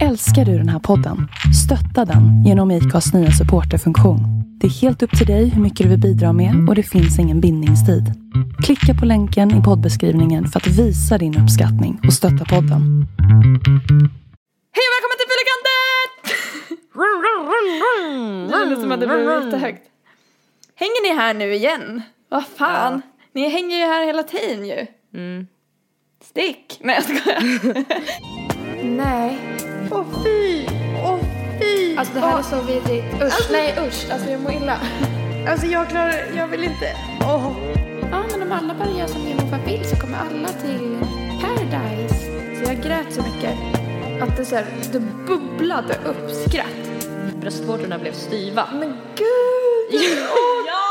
Älskar du den här podden? Stötta den genom IKAs nya supporterfunktion. Det är helt upp till dig hur mycket du vill bidra med och det finns ingen bindningstid. Klicka på länken i poddbeskrivningen för att visa din uppskattning och stötta podden. Hej och välkommen till Fyllekantet! Det kändes som att det blev jättehögt. Hänger ni här nu igen? Vad fan? Ni hänger ju här hela tiden ju. Mm. Stick! Nej jag skojar. Nej. Åh fy! Åh fy! Alltså det här är så vidrigt. Usch, nej usch. Alltså jag mår illa. Alltså jag klarar, jag vill inte. Åh. Ja men om alla bara gör som Jehova vill så kommer alla till paradise. Så jag grät så mycket att det så här, det bubblade upp skratt. Bröstvårtorna blev styva. Men gud! ja!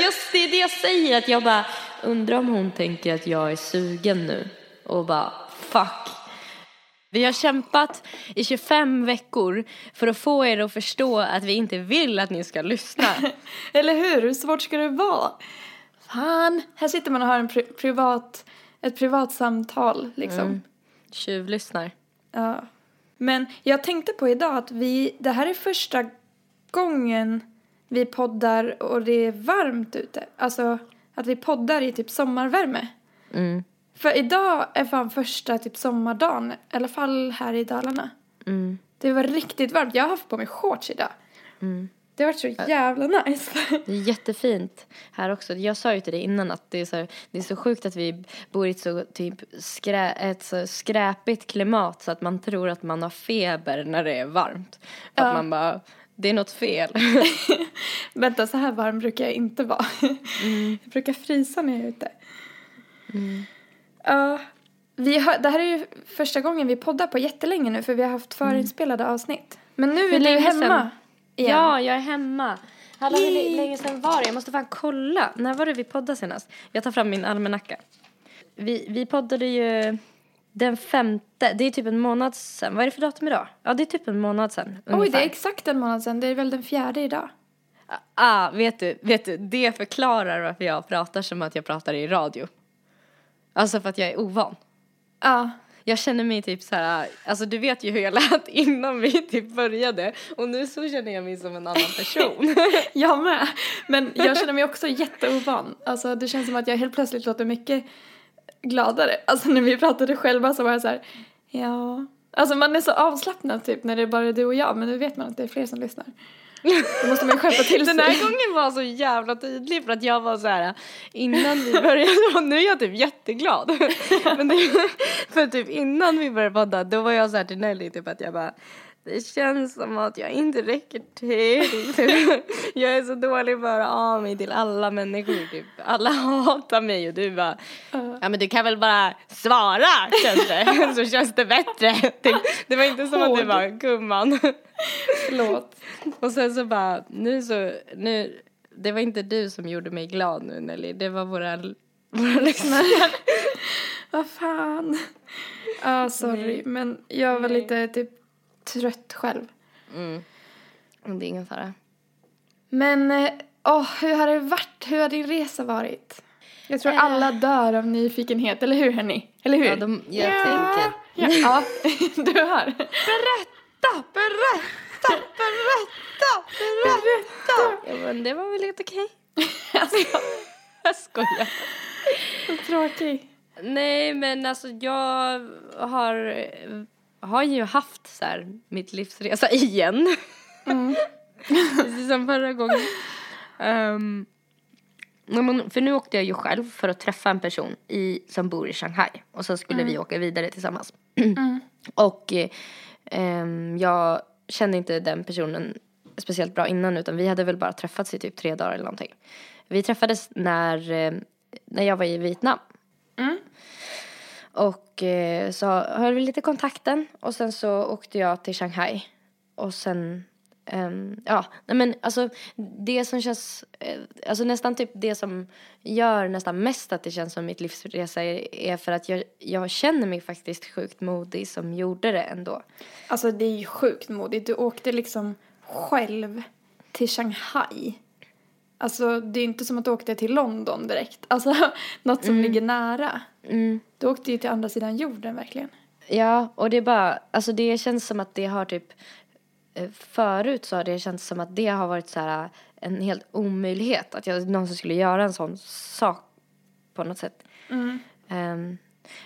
Just det, är det jag säger, att jag bara undrar om hon tänker att jag är sugen nu. Och bara, fuck. Vi har kämpat i 25 veckor för att få er att förstå att vi inte vill att ni ska lyssna. Eller hur? Hur svårt ska det vara? Fan, här sitter man och har en pri- privat, ett privat samtal liksom. Mm. Tjuvlyssnar. Ja. Men jag tänkte på idag att vi, det här är första gången vi poddar och det är varmt ute. Alltså att vi poddar i typ sommarvärme. Mm. För idag är fan första typ sommardagen, i alla fall här i Dalarna. Mm. Det var riktigt varmt. Jag har haft på mig shorts idag. Mm. Det har varit så jävla nice. Det är jättefint här också. Jag sa ju till dig innan att det är så, det är så sjukt att vi bor i ett så, typ, skrä, ett så skräpigt klimat så att man tror att man har feber när det är varmt. För att Ja. man bara, det är något fel. Vänta, så här varm brukar jag inte vara. Jag brukar frysa när jag är ute. Ja, vi har, det här är ju första gången vi poddar på jättelänge nu för vi har haft förinspelade avsnitt. Men nu är du hemma igen. Ja, jag är hemma. Hallå, hur länge sedan var det? Jag måste fan kolla. När var det vi poddade senast? Jag tar fram min almanacka. Vi, vi poddade ju den femte, det är typ en månad sedan. Vad är det för datum idag? Ja, det är typ en månad sedan. Oj, det ungefär. är exakt en månad sedan. Det är väl den fjärde idag. Ah, vet du, vet du, det förklarar varför jag pratar som att jag pratar i radio. Alltså för att jag är ovan. Ja. Jag känner mig typ så här, alltså du vet ju hur jag lät innan vi typ började och nu så känner jag mig som en annan person. Jag med. Men jag känner mig också jätteovan. Alltså det känns som att jag helt plötsligt låter mycket gladare. Alltså när vi pratade själva så var jag så här, ja. Alltså man är så avslappnad typ när det är bara du och jag men nu vet man att det är fler som lyssnar. Då måste man ju skärpa till sig. Den här gången var så jävla tydlig för att jag var så här innan vi började och nu är jag typ jätteglad. Men det, för typ innan vi började podda då var jag så här till Nelly typ att jag bara det känns som att jag inte räcker till. Typ. Jag är så dålig på att höra av mig till alla människor. Typ. Alla hatar mig och du bara, ja men du kan väl bara svara kanske så känns det bättre. Typ. Det var inte som att du var gumman. Förlåt. Och sen så bara, nu så, nu, det var inte du som gjorde mig glad nu Nelly, det var våra, våra lyssnare. Vad fan. Ja, sorry. Men jag var lite typ trött själv. Mm. Det är ingen fara. Men, eh, åh, hur har det varit? Hur har din resa varit? Jag tror Eh. alla dör av nyfikenhet, eller hur hörni? Eller hur? Ja, de, jag tänker. Ja, ja. du hör. Berätta, berätta, berätta, berätta. Ja, men det var väl helt okej. Alltså, Jag skojar. så tråkig. Nej men alltså jag har, har ju haft så här mitt livsresa igen. Precis som förra gången. Um, för nu åkte jag ju själv för att träffa en person i, som bor i Shanghai. Och så skulle vi åka vidare tillsammans. Och eh, jag kände inte den personen speciellt bra innan utan vi hade väl bara träffats i typ tre dagar eller någonting. Vi träffades när, eh, när jag var i Vietnam. Och eh, så höll vi lite kontakten och sen så åkte jag till Shanghai. Och sen, ehm, ja, nej men alltså det som känns, eh, alltså nästan typ det som gör nästan mest att det känns som mitt livsresa är, är för att jag, jag känner mig faktiskt sjukt modig som gjorde det ändå. Alltså det är ju sjukt modigt. Du åkte liksom själv till Shanghai. Alltså det är inte som att du åkte till London direkt. Alltså något som ligger nära. Mm. Du åkte ju till andra sidan jorden verkligen. Ja, och det är bara, alltså det känns som att det har typ, förut så har det känts som att det har varit så här en helt omöjlighet. Att jag någonsin skulle göra en sån sak på något sätt. Mm. Ehm,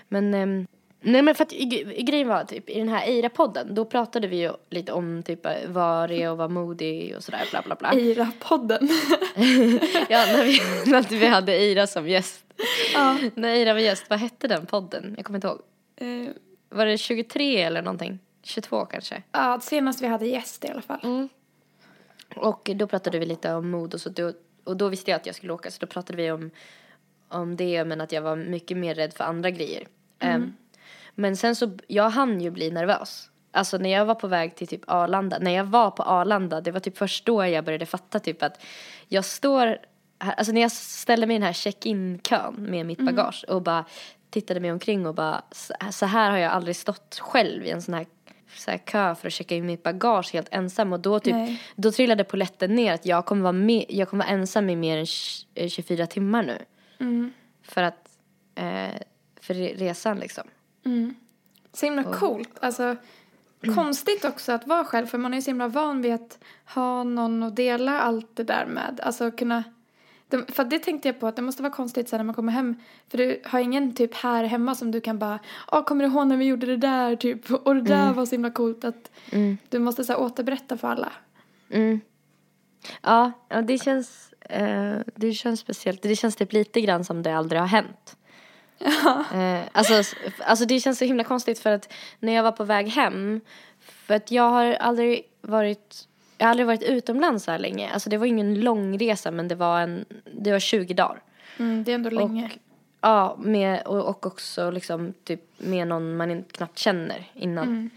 men, ehm, nej men för att grejen var typ i den här Eira-podden, då pratade vi ju lite om typ vad det är och vara modig och sådär bla bla bla. Eira-podden. Ja, när vi, när vi hade Eira som gäst. ja. När Eira var gäst, vad hette den podden? Jag kommer inte ihåg. Eh, Var det 23 eller någonting? 22 kanske? ja, senast vi hade gäst i alla fall. Mm. Och då pratade vi lite om mod och så då, och då visste jag att jag skulle åka så då pratade vi om, om det men att jag var mycket mer rädd för andra grejer. Em, men sen så, jag hann ju bli nervös. Alltså när jag var på väg till typ Arlanda, när jag var på Arlanda, det var typ först då jag började fatta typ att jag står här, alltså när jag ställde mig i den här check-in-kön med mitt bagage och bara tittade mig omkring och bara så här har jag aldrig stått själv i en sån här, så här kö för att checka in mitt bagage helt ensam och då typ Nej. då trillade polletten ner att jag kommer vara, med, jag kommer vara ensam i mer än tj- eh, 24 timmar nu. Mm. För att, eh, för re- resan liksom. Mm. Så himla coolt. Alltså, konstigt också att vara själv för man är så himla van vid att ha någon att dela allt det där med. Alltså kunna... De, för det tänkte jag på att det måste vara konstigt sen när man kommer hem. För du har ingen typ här hemma som du kan bara, ja kommer du ihåg när vi gjorde det där typ? Och det där var så himla coolt att Mm. du måste så här, återberätta för alla. Mm. Ja, ja, det känns, eh, det känns speciellt. Det känns typ lite grann som det aldrig har hänt. Eh, alltså, alltså det känns så himla konstigt för att när jag var på väg hem, för att jag har aldrig varit, jag har aldrig varit utomlands så här länge. Alltså det var ingen lång resa men det var en, det var 20 dagar. Mm, det är ändå länge. Och, ja, med, och, och också liksom typ med någon man inte knappt känner innan.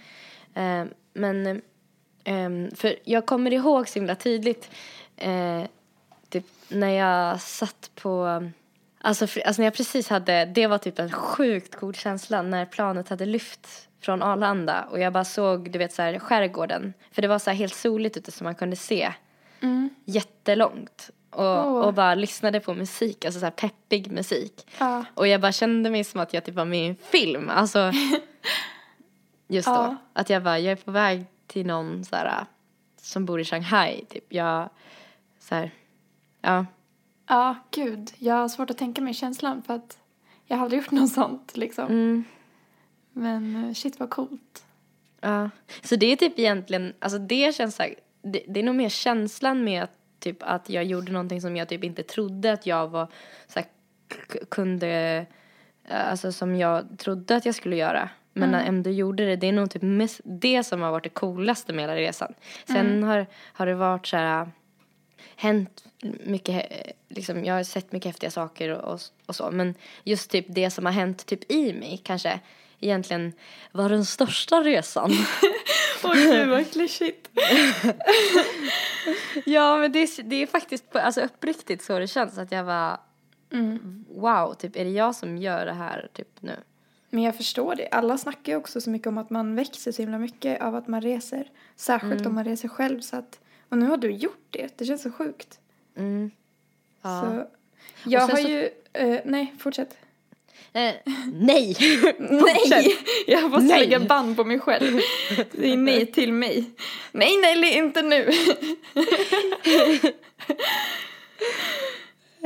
Eh, men, ehm, för jag kommer ihåg så himla tydligt eh, typ när jag satt på, alltså, för, alltså när jag precis hade, det var typ en sjukt cool känsla när planet hade lyft från Arlanda och jag bara såg, du vet så här skärgården. För det var så här helt soligt ute så man kunde se Mm. jättelångt. Och, Åh. och bara lyssnade på musik, alltså så här peppig musik. Ja. Och jag bara kände mig som att jag typ var med i en film. Alltså, just då. Att jag bara, jag är på väg till någon så här, som bor i Shanghai. Typ. Jag, så här, ja. ja, gud. Jag har svårt att tänka mig känslan för att jag har aldrig gjort något sånt liksom. Mm, Men eh, shit vad coolt. ja. Så det är typ egentligen, alltså det känns så här, det, det är nog mer känslan med att, typ att jag gjorde någonting som jag typ inte trodde att jag var, så här, kunde, eh, alltså som jag trodde att jag skulle göra. Men ändå gjorde det. Det är nog typ mest det som har varit det coolaste med hela resan. Sen har, har det varit så här, hänt mycket, eh, liksom, jag har sett mycket häftiga saker och, och, och så. Men just typ det som har hänt typ i mig kanske egentligen var den största resan. Oj, gud vad klyschigt. ja men det är, det är faktiskt på- alltså uppriktigt så det känns att jag var wow, typ är det jag som gör det här typ nu? Men jag förstår det. Alla snackar ju också så mycket om att man växer så himla mycket av att man reser. Särskilt om man reser själv. Så att, och nu har du gjort det. Det känns så sjukt. Mm. Ja. Så, jag har så- ju... eh, nej, fortsätt. Eh, nej! Nej! Jag måste Nej. lägga band på mig själv. Det är nej till mig. Nej, nej, inte nu.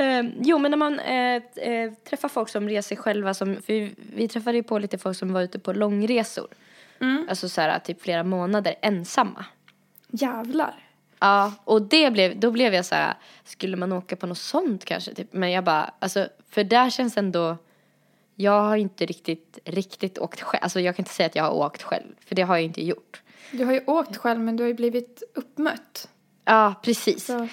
Eh, jo, men när man eh, eh, träffar folk som reser själva, som, vi, vi träffade ju på lite folk som var ute på långresor. Mm. Alltså så här, typ flera månader ensamma. Jävlar. Ja, och det blev, då blev jag så här, skulle man åka på något sånt kanske? Typ? Men jag bara, alltså, för där känns ändå, jag har inte riktigt, riktigt åkt själv. Alltså jag kan inte säga att jag har åkt själv, för det har jag inte gjort. Du har ju åkt själv men du har ju blivit uppmött. Ja, precis. Så,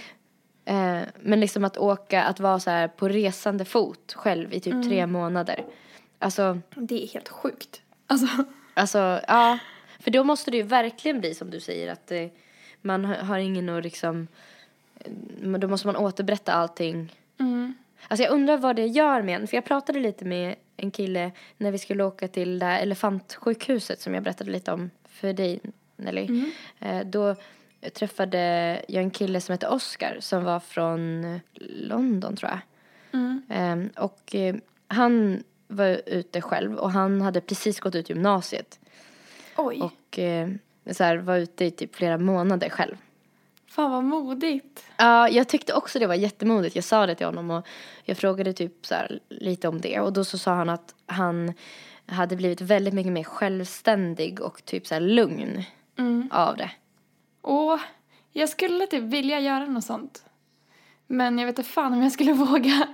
Eh, men liksom att åka, att vara så här på resande fot själv i typ tre månader. Alltså, det är helt sjukt. Alltså, alltså, ja. För då måste det ju verkligen bli som du säger att eh, man har, ingen att liksom, eh, då måste man återberätta allting. mm. Alltså jag undrar vad det gör med en, för jag pratade lite med en kille när vi skulle åka till det här elefantsjukhuset som jag berättade lite om för dig Nelly. Eh, då träffade jag en kille som heter Oscar som var från London tror jag. Mm. Ehm, och eh, han var ute själv och han hade precis gått ut gymnasiet. Oj, Och eh, så här, var ute i typ flera månader själv. Fan vad modigt. Ja, jag tyckte också det var jättemodigt. Jag sa det till honom och jag frågade typ så här, lite om det. Och då så sa han att han hade blivit väldigt mycket mer självständig och typ så här lugn av det. Och jag skulle typ vilja göra något sånt. Men jag vet inte fan om jag skulle våga.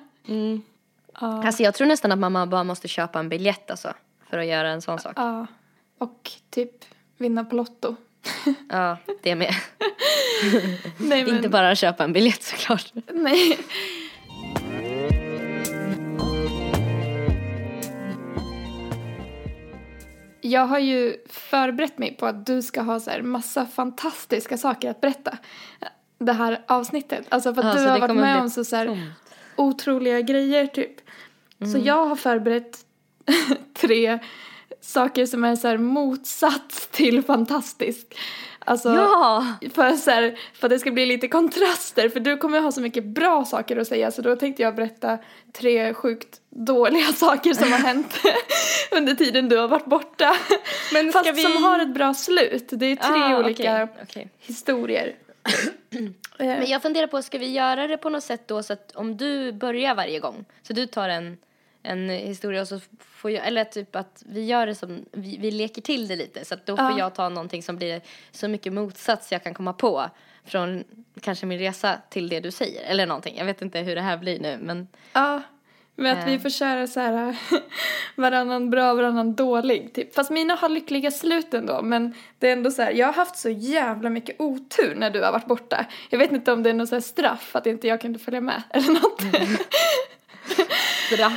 Ja. Alltså jag tror nästan att mamma bara måste köpa en biljett alltså. För att göra en sån sak. Ja. Och typ vinna på Lotto. Ja, det med. Nej men, Inte bara köpa en biljett såklart. nej. Jag har ju förberett mig på att du ska ha så här massa fantastiska saker att berätta. Det här avsnittet. Alltså för att Ja, du så har varit med om så, så här, tomt. otroliga grejer typ. Så Mm. jag har förberett tre saker som är så här motsats till fantastisk. Alltså, Ja! för, så här, för att det ska bli lite kontraster, för du kommer ha så mycket bra saker att säga så då tänkte jag berätta tre sjukt dåliga saker som har hänt under tiden du har varit borta. Men Fast vi- som har ett bra slut. Det är tre Ah, olika okej, okej. historier. Men jag funderar på, ska vi göra det på något sätt då så att om du börjar varje gång, så du tar en, en historia och så får jag, eller typ att vi gör det som, vi, vi leker till det lite så att då får Ja. jag ta någonting som blir så mycket motsats jag kan komma på från kanske min resa till det du säger eller någonting. Jag vet inte hur det här blir nu men Ja, men att vi Eh. får köra så här varannan bra, varannan dålig typ. Fast mina har lyckliga slut ändå, men det är ändå så här, jag har haft så jävla mycket otur när du har varit borta. Jag vet inte om det är något så straff att inte jag kunde följa med eller något. bra.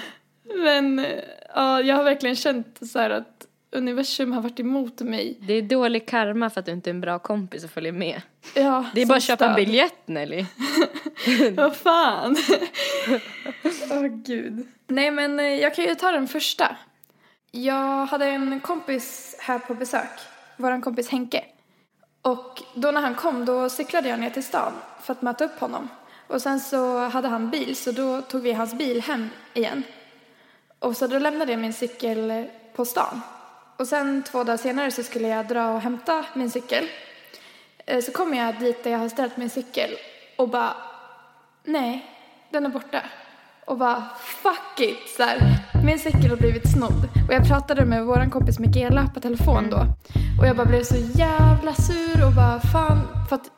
Men ja, jag har verkligen känt så här att universum har varit emot mig. Det är dålig karma för att du inte är en bra kompis och följer med. Ja, Det är bara att köpa en stöd. biljett Nelly. Vad fan. Åh gud. Nej men eh, jag kan ju ta den första. Jag hade en kompis här på besök. Våran kompis Henke. Och då när han kom då cyklade jag ner till stan för att möta upp honom. Och sen så hade han bil så då tog vi hans bil hem igen. Och så då lämnade jag min cykel på stan. Och sen två dagar senare så skulle jag dra och hämta min cykel. Eh, Så kommer jag dit där jag har ställt min cykel och bara nej, den är borta. Och bara fuck it, så här. Min cykel har blivit snodd. Och jag pratade med våran kompis Mikaela på telefon då. Och jag bara blev så jävla sur och bara fan, för att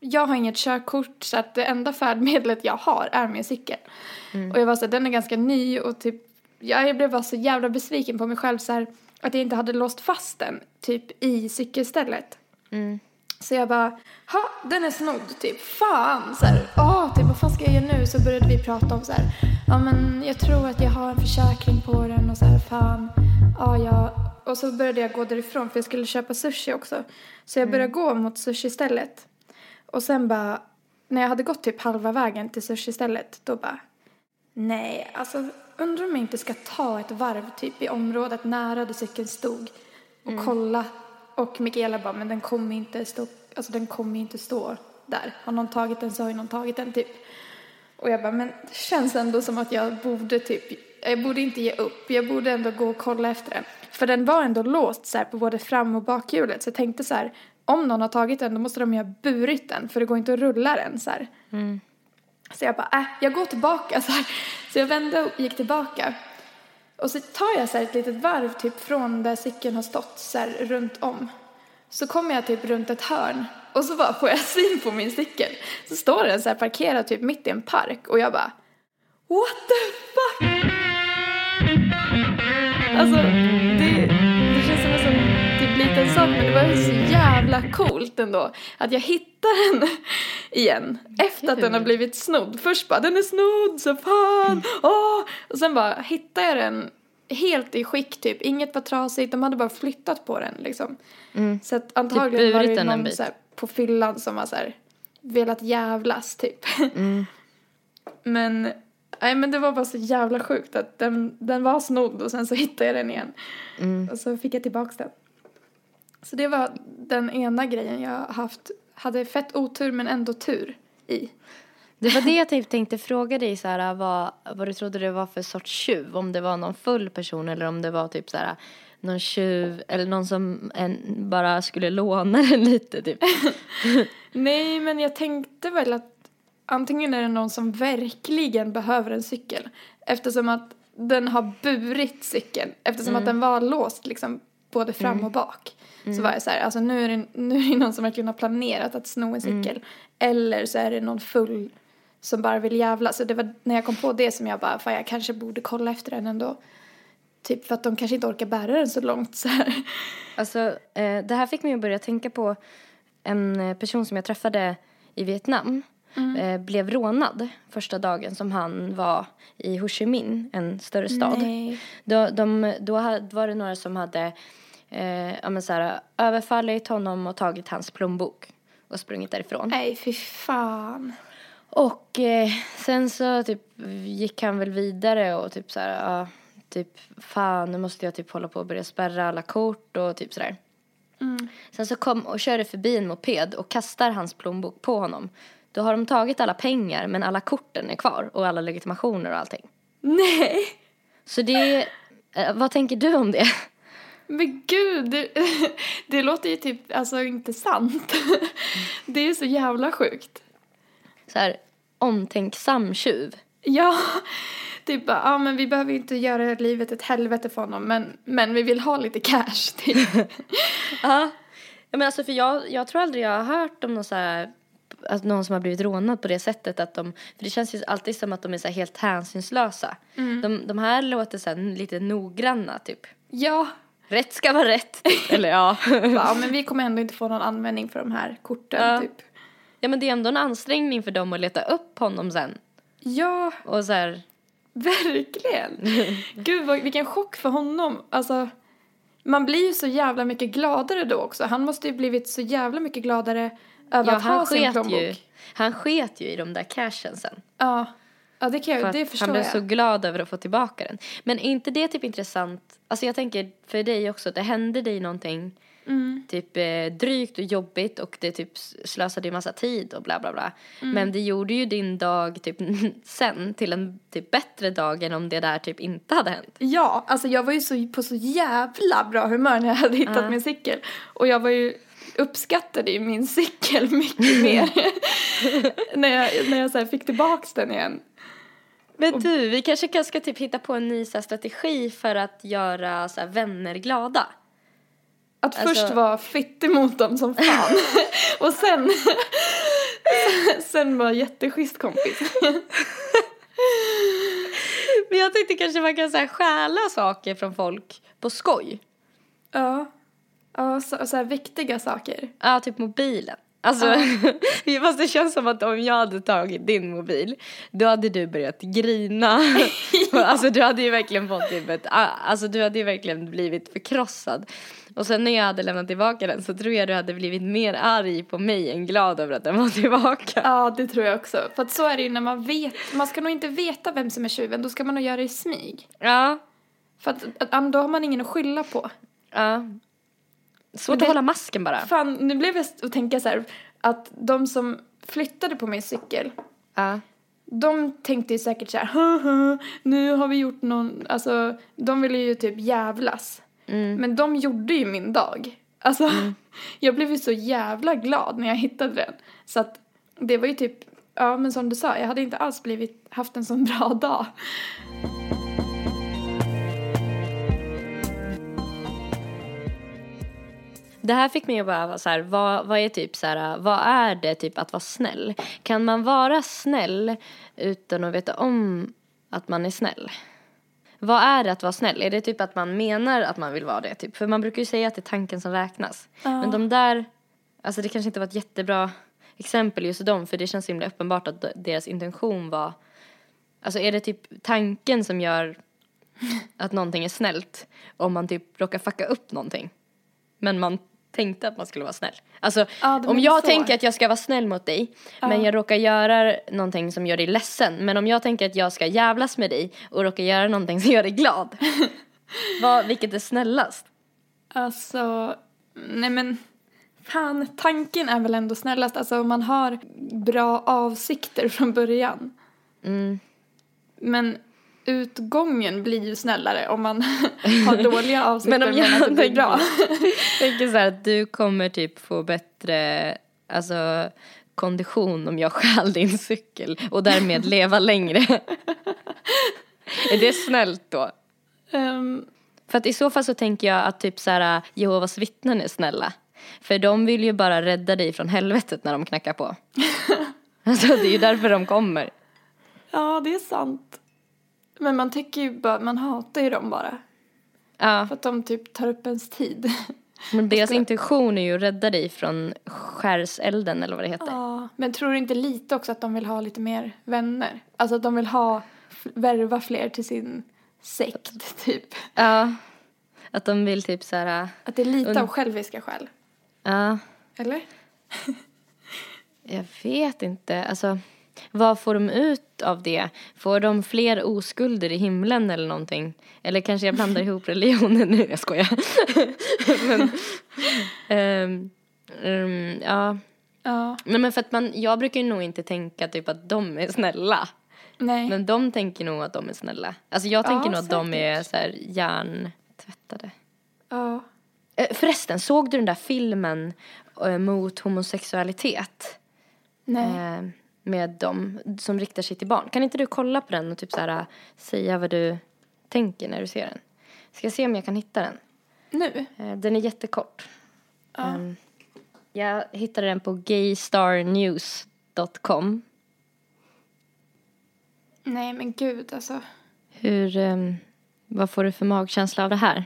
jag har inget körkort så att det enda färdmedlet jag har är min cykel. Och jag var så här, den är ganska ny och typ, jag blev bara så jävla besviken på mig själv så här, att jag inte hade låst fast den typ i cykelstället. Så jag bara, ha, den är snodd, typ, fan, så här, åh, typ, vad fan ska jag göra nu? Så började vi prata om så här, ja men jag tror att jag har en försäkring på den och så här, fan, ja, ja. Och så började jag gå därifrån för jag skulle köpa sushi också. Så jag började gå mot sushi-stället. Och sen bara, när jag hade gått typ halva vägen till sushi-stället, då bara, nej, alltså undrar om jag inte ska ta ett varv typ i området nära där cykeln stod och kolla. Och Mikaela bara, men den kommer inte stå, alltså den kommer inte stå där. Har någon tagit den så har ju någon tagit den typ. Och jag bara, men det känns ändå som att jag borde typ, jag borde inte ge upp. Jag borde ändå gå och kolla efter den. För den var ändå låst så här på både fram och bakhjulet. Så jag tänkte så här, om någon har tagit den då måste de ju ha burit den. För det går inte att rulla den så här. Så jag bara, äh, jag går tillbaka så här. Så jag vände och gick tillbaka. Och så tar jag så här ett litet varv typ från där cykeln har stått så här runt om. Så kommer jag typ runt ett hörn och så bara får jag syn på min cykel. Så står den så här parkerad typ mitt i en park och jag bara What the fuck? Alltså liten sak men det var så jävla coolt ändå att jag hittar den igen efter att den har blivit snodd. Först bara den är snodd så fan, åh! Och sen bara hittar jag den helt i skick typ, inget var trasigt, de hade bara flyttat på den liksom. Så att antagligen var burit det någon så här, på fyllan som har så här, velat jävlas typ. men, nej men det var bara så jävla sjukt att den, den var snodd och sen så hittade jag den igen. Och så fick jag tillbaks den. Så det var den ena grejen jag haft, hade fett otur men ändå tur i. Det var det jag typ tänkte fråga dig så här, vad, vad du trodde det var för sorts tjuv. Om det var någon full person eller om det var typ så här någon tjuv eller någon som en, bara skulle låna den lite typ. Nej, men jag tänkte väl att antingen är det någon som verkligen behöver en cykel eftersom att den har burit cykeln eftersom Mm. att den var låst liksom både fram och bak. Så var jag så här, alltså nu är, det, nu är det någon som verkligen har planerat att sno en Mm. cykel. Eller så är det någon full som bara vill jävla. Så det var när jag kom på det som jag bara, fan jag kanske borde kolla efter den ändå. Typ för att de kanske inte orkar bära den så långt så här. Alltså, eh, det här fick mig att börja tänka på en eh, person som jag träffade i Vietnam. Eh, blev rånad första dagen som han var i Ho Chi Minh, en större stad. Nej. Då, de, då var det några som hade eh, ja, men så här, överfallit honom och tagit hans plånbok och sprungit därifrån. Nej, fy fan. Och eh, sen så typ gick han väl vidare och typ så här, ja, typ fan nu måste jag typ hålla på och börja spärra alla kort och typ sådär. Sen så kom och körde förbi en moped och kastar hans plånbok på honom. Då har de tagit alla pengar men alla korten är kvar och alla legitimationer och allting. Nej. Så det, eh, vad tänker du om det? Men gud, det, det låter ju typ alltså inte sant. Det är så jävla sjukt. Så här, omtänksam tjuv. Ja, typ bara, ja men vi behöver ju inte göra livet ett helvete för honom men, men vi vill ha lite cash typ. Ja. ja men alltså för jag, jag tror aldrig jag har hört om någon så här, att någon som har blivit rånad på det sättet att de, för det känns ju alltid som att de är så helt hänsynslösa. De, de här låter så här lite noggranna typ. Ja, Rätt ska vara rätt. Eller ja. ja men vi kommer ändå inte få någon användning för de här korten Ja. typ. ja men det är ändå en ansträngning för dem att leta upp honom sen. Ja, Och så här, verkligen. Gud vad, vilken chock för honom. Alltså, man blir ju så jävla mycket gladare då också. Han måste ju blivit så jävla mycket gladare över ja att ha sin plånbok. ju. Han sket ju i de där cashen sen. Ja, ja det, kan jag, det förstår han blev jag. så glad över att få tillbaka den. Men är inte det typ intressant? Alltså jag tänker för dig också, det hände dig någonting Mm. typ eh, drygt och jobbigt och det typ slösade ju massa tid och bla bla bla. Mm. Men det gjorde ju din dag typ sen till en typ bättre dag än om det där typ inte hade hänt. Ja, alltså jag var ju så, på så jävla bra humör när jag hade hittat Ja. min cykel. Och jag var ju, uppskattade ju min cykel mycket mer. när jag, när jag så fick tillbaks den igen. Men du, vi kanske kan- ska typ hitta på en ny så här, strategi för att göra så här, vänner glada. Att Alltså- först vara fitt emot dem som fan. och sen, sen var jätteschysst kompis. Men jag tänkte kanske man kan så här, stjäla saker från folk på skoj. ja, ja så, så här viktiga saker. Ja, typ mobilen. Alltså, fast det känns som att om jag hade tagit din mobil, då hade du börjat grina. Alltså du hade ju verkligen fått typ ett, alltså du hade ju verkligen blivit förkrossad. Och sen när jag hade lämnat tillbaka den så tror jag du hade blivit mer arg på mig än glad över att den var tillbaka. Ja, det tror jag också. För att så är det ju när man vet, man ska nog inte veta vem som är tjuven, då ska man nog göra det i smyg. Ja, För att, att då har man ingen att skylla på. ja. Svårt att hålla masken bara. Fan, nu blev jag att tänka så här att de som flyttade på min cykel, Ja. de tänkte ju säkert så här, "Haha, nu har vi gjort någon, alltså de ville ju typ jävlas. Mm. Men de gjorde ju min dag. Alltså, jag blev ju så jävla glad när jag hittade den. Så att det var ju typ, ja men som du sa, jag hade inte alls blivit, haft en sån bra dag. Det här fick mig att bara så här, vad, vad är typ så här, vad är det typ att vara snäll? Kan man vara snäll utan att veta om att man är snäll? Vad är det att vara snäll? Är det typ att man menar att man vill vara det? Typ? För man brukar ju säga att det är tanken som räknas. Men de där, alltså det kanske inte var ett jättebra exempel just dem för det känns himla uppenbart att deras intention var, alltså är det typ tanken som gör att någonting är snällt om man typ råkar fucka upp någonting? Men man tänkte att man skulle vara snäll. Alltså Ja, om jag så. tänker att jag ska vara snäll mot dig men jag råkar göra någonting som gör dig ledsen. Men om jag tänker att jag ska jävlas med dig och råkar göra någonting som gör dig glad. vad, vilket är snällast? Alltså, nej men fan, tanken är väl ändå snällast. Alltså om man har bra avsikter från början. Mm. Men utgången blir ju snällare om man har dåliga avsikter Men men, om jag att det blir bra. tänker så här att du kommer typ få bättre alltså, kondition om jag stjäl din cykel och därmed leva längre. är det snällt då? Ehm, För att i så fall så tänker jag att typ så här Jehovas vittnen är snälla. För de vill ju bara rädda dig från helvetet när de knackar på. alltså det är ju därför de kommer. ja, det är sant. Men man tycker ju bara, man hatar ju dem bara. Ja, För att de typ tar upp ens tid. men deras intention är ju att rädda dig från skärselden eller vad det heter. Ja, men tror du inte lite också att de vill ha lite mer vänner? Alltså att de vill ha, värva fler till sin sekt, typ. Ja, att de vill typ så här, Att det är lite av själviska skäl. ja, Eller? jag vet inte, alltså vad får de ut av det? Får de fler oskulder i himlen eller någonting? Eller kanske jag blandar ihop religionen nu, jag skojar. men, ehm, ehm, ja, Ja, nej men för att man, jag brukar ju nog inte tänka typ att de är snälla. nej. Men de tänker nog att de är snälla. Alltså jag tänker Ja, nog att de säkert. är så här hjärntvättade. Ja. Eh, Förresten, såg du den där filmen eh, mot homosexualitet? Nej. Eh, med dem som riktar sig till barn. Kan inte du kolla på den och typ så här, eh, säga vad du tänker när du ser den? Ska jag se om jag kan hitta den. Nu? Eh, den är jättekort. Ja. Ehm, jag hittade den på gaystarnews.com. Nej, men gud alltså. Hur, ehm, vad får du för magkänsla av det här?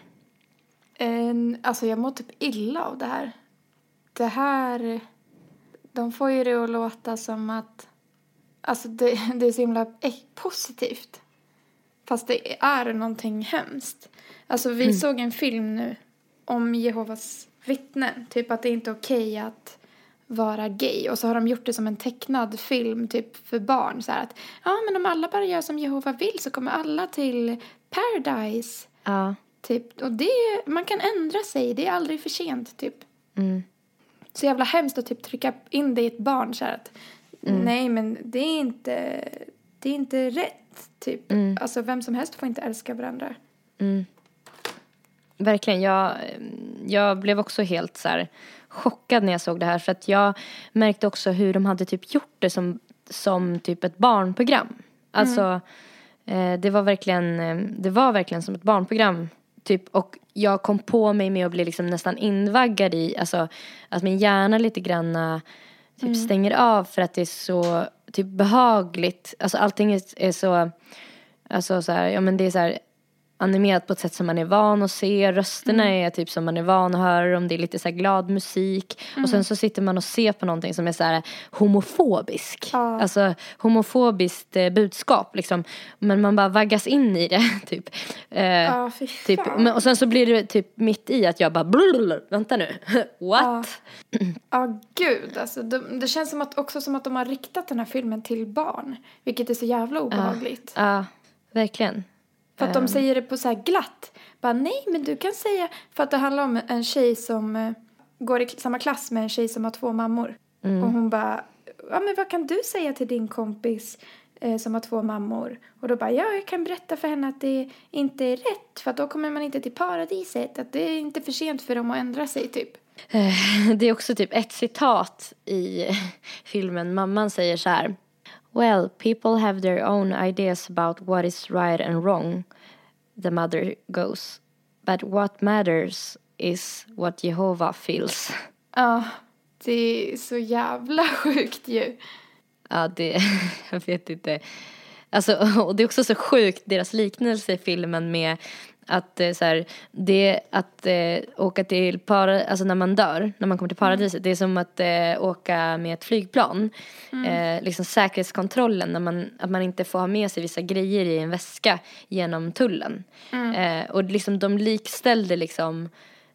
En, alltså jag mår typ illa av det här. Det här... De får ju det att låta som att... Alltså det, det är så himla äck- positivt. Fast det är någonting hemskt. Alltså vi såg en film nu om Jehovas vittnen. Typ att det är inte är okej att vara gay. Och så har de gjort det som en tecknad film typ för barn. Så att ja men om alla bara gör som Jehova vill så kommer alla till paradise. Ja. Typ, och det, man kan ändra sig, det är aldrig för sent typ. Mm. Så jävla hemskt att typ trycka in det i ett barn så här att Mm. nej men det är inte, det är inte rätt typ. Mm. Alltså vem som helst får inte älska varandra. Mm. Verkligen, jag, jag blev också helt så här chockad när jag såg det här för att jag märkte också hur de hade typ gjort det som, som typ ett barnprogram. Alltså eh, det var verkligen, eh, det var verkligen som ett barnprogram. Typ, och jag kom på mig med att bli liksom nästan invaggad i, alltså att min hjärna lite granna typ stänger av för att det är så typ behagligt. Alltså allting är, är så, alltså så här, ja men det är så här animerat på ett sätt som man är van att se. Rösterna är typ som man är van att höra om det är lite så glad musik. Och sen så sitter man och ser på någonting som är så här homofobisk. Ja. Alltså homofobiskt eh, budskap liksom. Men man bara vaggas in i det typ. Eh, Ja, fy typ men, och sen så blir det typ mitt i att jag bara blablabla, vänta nu, what? Ja, gud alltså. Det, det känns som att, också som att de har riktat den här filmen till barn. Vilket är så jävla obehagligt. Ja, verkligen. För att Ehm. de säger det på så här glatt. Bara nej men du kan säga. För att det handlar om en tjej som eh, går i samma klass med en tjej som har två mammor. Mm. Och hon bara, ja men vad kan du säga till din kompis eh, som har två mammor? Och då bara, ja jag kan berätta för henne att det inte är rätt. För att då kommer man inte till paradiset. Att det är inte för sent för dem att ändra sig typ. Eh, Det är också typ ett citat i filmen. Mamman säger så här. Well, people have their own ideas about what is right and wrong. The mother goes. But what matters is what Jehovah feels. Ja, det är så jävla sjukt ju. Ja, det, jag vet inte. Alltså, och det är också så sjukt, deras liknelse i filmen med att eh, så här, det att eh, åka till para, alltså när man dör, när man kommer till paradiset, det är som att eh, åka med ett flygplan. Eh, liksom säkerhetskontrollen, när man, att man inte får ha med sig vissa grejer i en väska genom tullen. Eh, och liksom de likställde liksom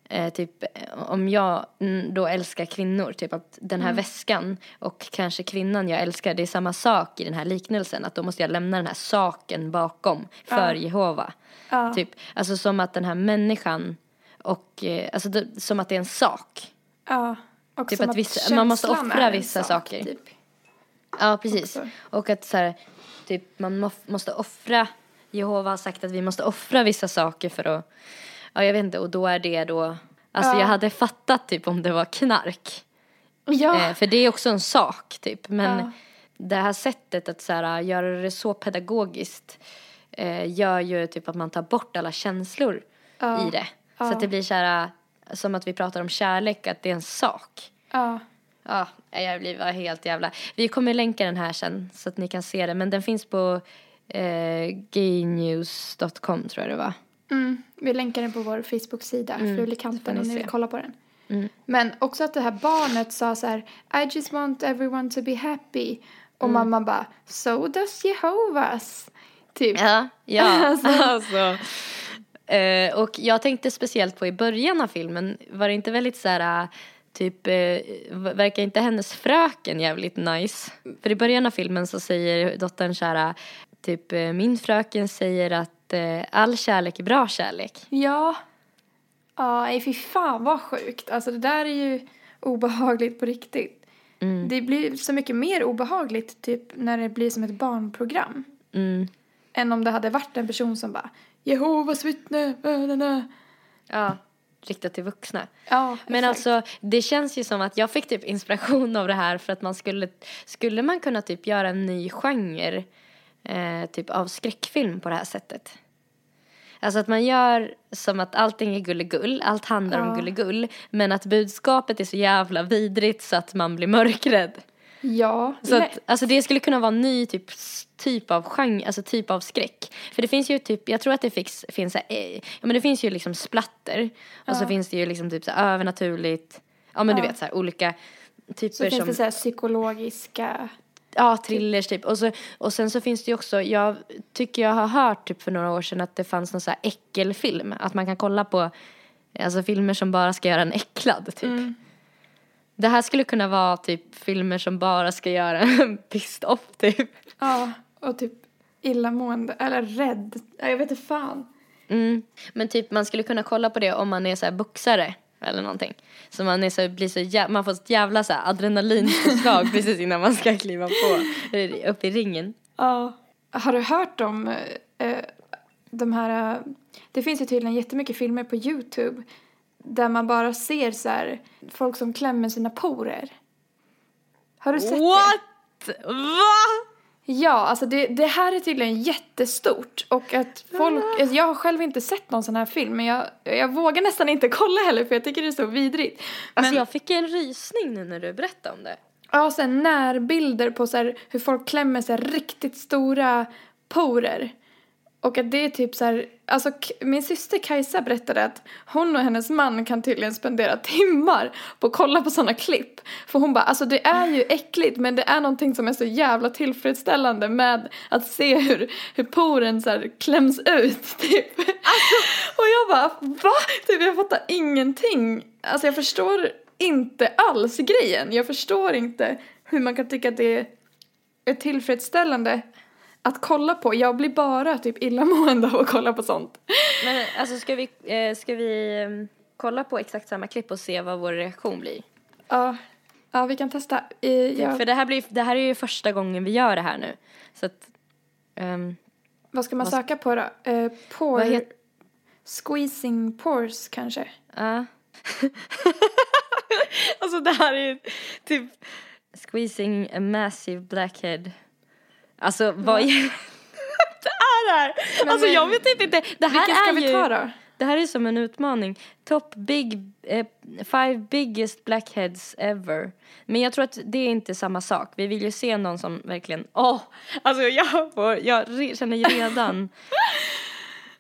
Eh, typ eh, om jag mm, då älskar kvinnor, typ att den här väskan och kanske kvinnan jag älskar, det är samma sak i den här liknelsen. Att då måste jag lämna den här saken bakom för Jehova. Ja. Typ, alltså som att den här människan och, eh, alltså det, som att det är en sak. Ja. Och Typ som att vissa- man måste offra vissa sak, saker. Typ. Ja, precis. också. Och att så här, typ man må, måste offra, Jehova har sagt att vi måste offra vissa saker för att, ja jag vet inte, och då är det då, alltså Ja. jag hade fattat typ om det var knark. Ja. Eh, för det är också en sak typ, men Ja. det här sättet att så här, göra det så pedagogiskt eh, gör ju typ att man tar bort alla känslor Ja. i det. Så att det blir så här, som att vi pratar om kärlek, att det är en sak. ja. Ja, jag blir bara helt jävla... Vi kommer länka den här sen så att ni kan se det. Men den finns på eh, gaynews.com tror jag det var. Mm, vi länkar den på vår Facebook-sida, Mm, Frulikanten, om ni vill kolla på den. Mm. Men också att det här barnet sa så här, I just want everyone to be happy. Och Mm. mamma bara, so does Jehovah's. Typ. Ja, ja. Alltså. alltså. Eh, och jag tänkte speciellt på i början av filmen, var det inte väldigt så här, eh, typ, eh, verkar inte hennes fröken jävligt nice? För i början av filmen så säger dottern så här, typ, min fröken säger att eh, all kärlek är bra kärlek. Ja. Ja, nej fy fan vad sjukt. Alltså det där är ju obehagligt på riktigt. Mm. Det blir så mycket mer obehagligt typ när det blir som ett barnprogram. Mm. Än om det hade varit en person som bara Jehovas vittne, äh. Ja, riktat till vuxna. Ja, Men exakt. alltså, det känns ju som att jag fick typ inspiration av det här för att man skulle, skulle man kunna typ göra en ny genre eh, typ av skräckfilm på det här sättet? Alltså att man gör som att allting är gulligull, allt handlar om Ja. gulligull, men att budskapet är så jävla vidrigt så att man blir mörkrädd. Ja, Så att, alltså det skulle kunna vara en ny typ, typ av genre, alltså typ av skräck. För det finns ju typ, jag tror att det finns, finns så här, eh, ja men det finns ju liksom splatter. Och så Ja. finns det ju liksom typ så här övernaturligt, ja men du Ja. vet så här olika typer så finns som, det så här psykologiska ja thrillers typ. Och, så, och sen så finns det ju också, jag tycker jag har hört typ för några år sedan att det fanns någon så här äckelfilm. Att man kan kolla på, alltså filmer som bara ska göra en äcklad typ. Mm. Det här skulle kunna vara typ filmer som bara ska göra en pissed off typ. Ja, och typ illamående, eller rädd. Ja, Jag vet inte fan. Mm. Men typ man skulle kunna kolla på det om man är så här boxare eller någonting. Så man är så, blir så jä- man får ett jävla så här adrenalinpåslag precis innan man ska kliva på upp i ringen. Ja. Har du hört om eh, eh, de här, eh, det finns ju tydligen jättemycket filmer på Youtube där man bara ser så här folk som klämmer sina porer. Har du sett det? What? Va? Ja, alltså det, det här är tydligen jättestort och att folk, alltså jag har själv inte sett någon sån här film men jag, jag vågar nästan inte kolla heller för jag tycker det är så vidrigt. Alltså Men- jag fick en rysning nu när du berättade om det. Ja, här närbilder på så här, hur folk klämmer här riktigt stora porer. Och att det är typ så här, alltså min syster Kajsa berättade att hon och hennes man kan tydligen spendera timmar på att kolla på sådana klipp. För hon bara, alltså det är ju äckligt men det är någonting som är så jävla tillfredsställande med att se hur, hur poren så här kläms ut typ. Och jag bara, va? Typ jag fattar ingenting. Alltså jag förstår inte alls grejen. Jag förstår inte hur man kan tycka att det är tillfredsställande att kolla på. Jag blir bara typ illamående av att kolla på sånt. Men alltså ska vi, eh, ska vi eh, kolla på exakt samma klipp och se vad vår reaktion blir? Ja, ja vi kan testa. Eh, ja. För det här, blir, det här är ju första gången vi gör det här nu. Så att, ehm, Vad ska man vad- söka på då? Eh, por... Het- Squeezing pores kanske? Ja. alltså det här är ju typ squeezing a massive blackhead. Alltså vad är det är det här? Men, alltså jag eh, vet inte, det, här Vilken ska är vi ju, ta då? det här är som en utmaning. Top big, eh, five biggest blackheads ever. Men jag tror att det är inte samma sak. Vi vill ju se någon som verkligen, åh, alltså jag, får, jag känner ju redan.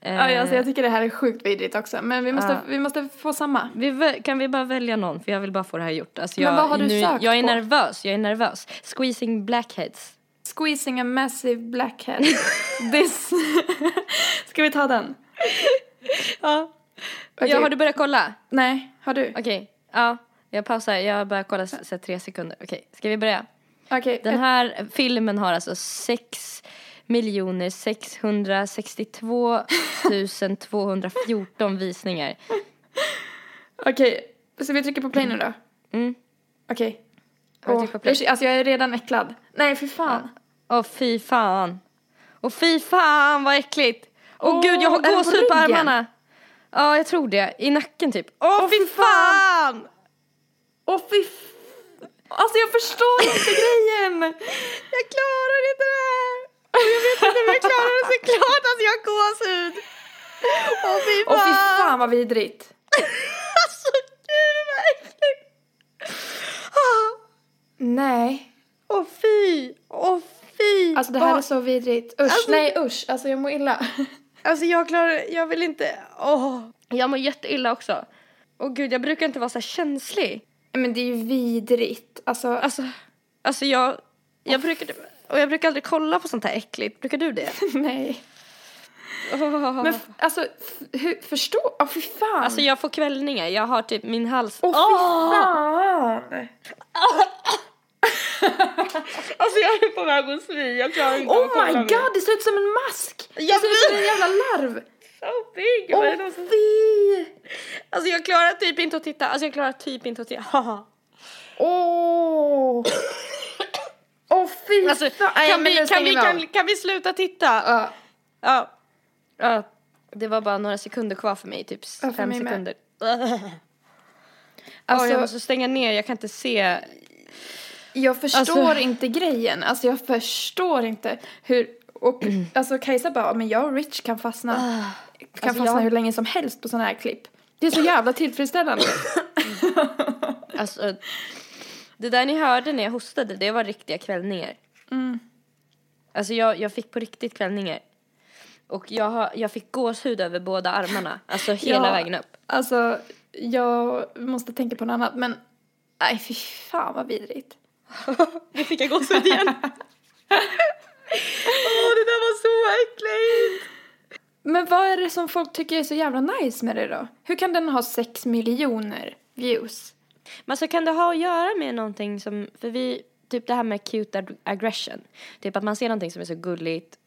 Ja, alltså eh, jag tycker det här är sjukt vidrigt också. Men vi måste, Ja. vi måste få samma. Vi, kan vi bara välja någon? För jag vill bara få det här gjort. Alltså Men jag, vad har du nu, sökt Jag är på? nervös, jag är nervös. Squeezing blackheads. Squeezing a massive blackhead. This. ska vi ta den? Ja. Okej. ja. Har du börjat kolla? Nej, har du? Okej. Ja. Jag pausar, jag börjar kolla så tre sekunder. Okej, ska vi börja? Okej. Den här filmen har alltså 6 miljoner 662 214 visningar. Okej, så vi trycker på play nu då? Mm. Okej. Åh, usch, alltså jag är redan äcklad. Nej, för fan. Åh fy fan. Åh fy fan vad äckligt. Åh Åh, gud jag har gåshud på, armarna. Ja jag tror det. I nacken typ. Åh Åh, fy fy fan. Åh, fy Alltså jag förstår inte grejen. Jag klarar inte det här. Jag vet inte om jag klarar det såklart. Alltså jag har gåshud. Åh fy fan. Åh fy fan vad vidrigt. Alltså gud vad äckligt. Ah. Nej. Åh fy. Åh fy. Alltså det här Åh. är så vidrigt. Usch, Alltså- nej usch. Alltså jag mår illa. Alltså jag klarar jag vill inte. Åh. Jag mår jätteilla också. Åh gud jag brukar inte vara så känslig. Men det är ju vidrigt. Alltså, Alltså, alltså jag, jag brukar, och jag brukar aldrig kolla på sånt här äckligt. Brukar du det? nej. Åh. Men alltså, hur, förstå? Åh fy fan. Alltså jag får kvällningar, jag har typ min hals. Åh fy fan. Alltså jag är på väg att spy, jag klarar inte Oh my god, det ser ut som en mask. Det Jag ser ut som en jävla larv. So big! Åh det som- fy. Alltså jag klarar typ inte att titta, alltså jag klarar typ inte att titta. Åh. Åh fy Alltså. Nej, kan, vi, nu kan, stänger vi, av. kan, kan vi sluta titta? Ja. Ja. ja. Det var bara några sekunder kvar för mig, typ Ja, fem mig med. sekunder. Alltså, Alltså, jag måste stänga ner, jag kan inte se. Jag förstår Alltså- inte grejen. Alltså jag förstår inte hur... Och alltså Kajsa bara, men jag och Rich kan fastna, kan Alltså, fastna jag- hur länge som helst på sådana här klipp. Det är så jävla tillfredsställande. Alltså, det där ni hörde när jag hostade, det var riktiga kvällningar. Mm. Alltså jag, jag fick på riktigt kvällningar. Och jag, har, jag fick gåshud över båda armarna, alltså hela Ja. vägen upp. Alltså, jag måste tänka på något annat, men nej fy fan vad vidrigt. Nu fick jag gåshud igen. Åh, det där var så äckligt! Men vad är det som folk tycker är så jävla nice med det då? Hur kan den ha sex miljoner views? Men så kan det ha att göra med någonting som, för vi, typ det här med cute ag- aggression. Typ att man ser någonting som är så gulligt.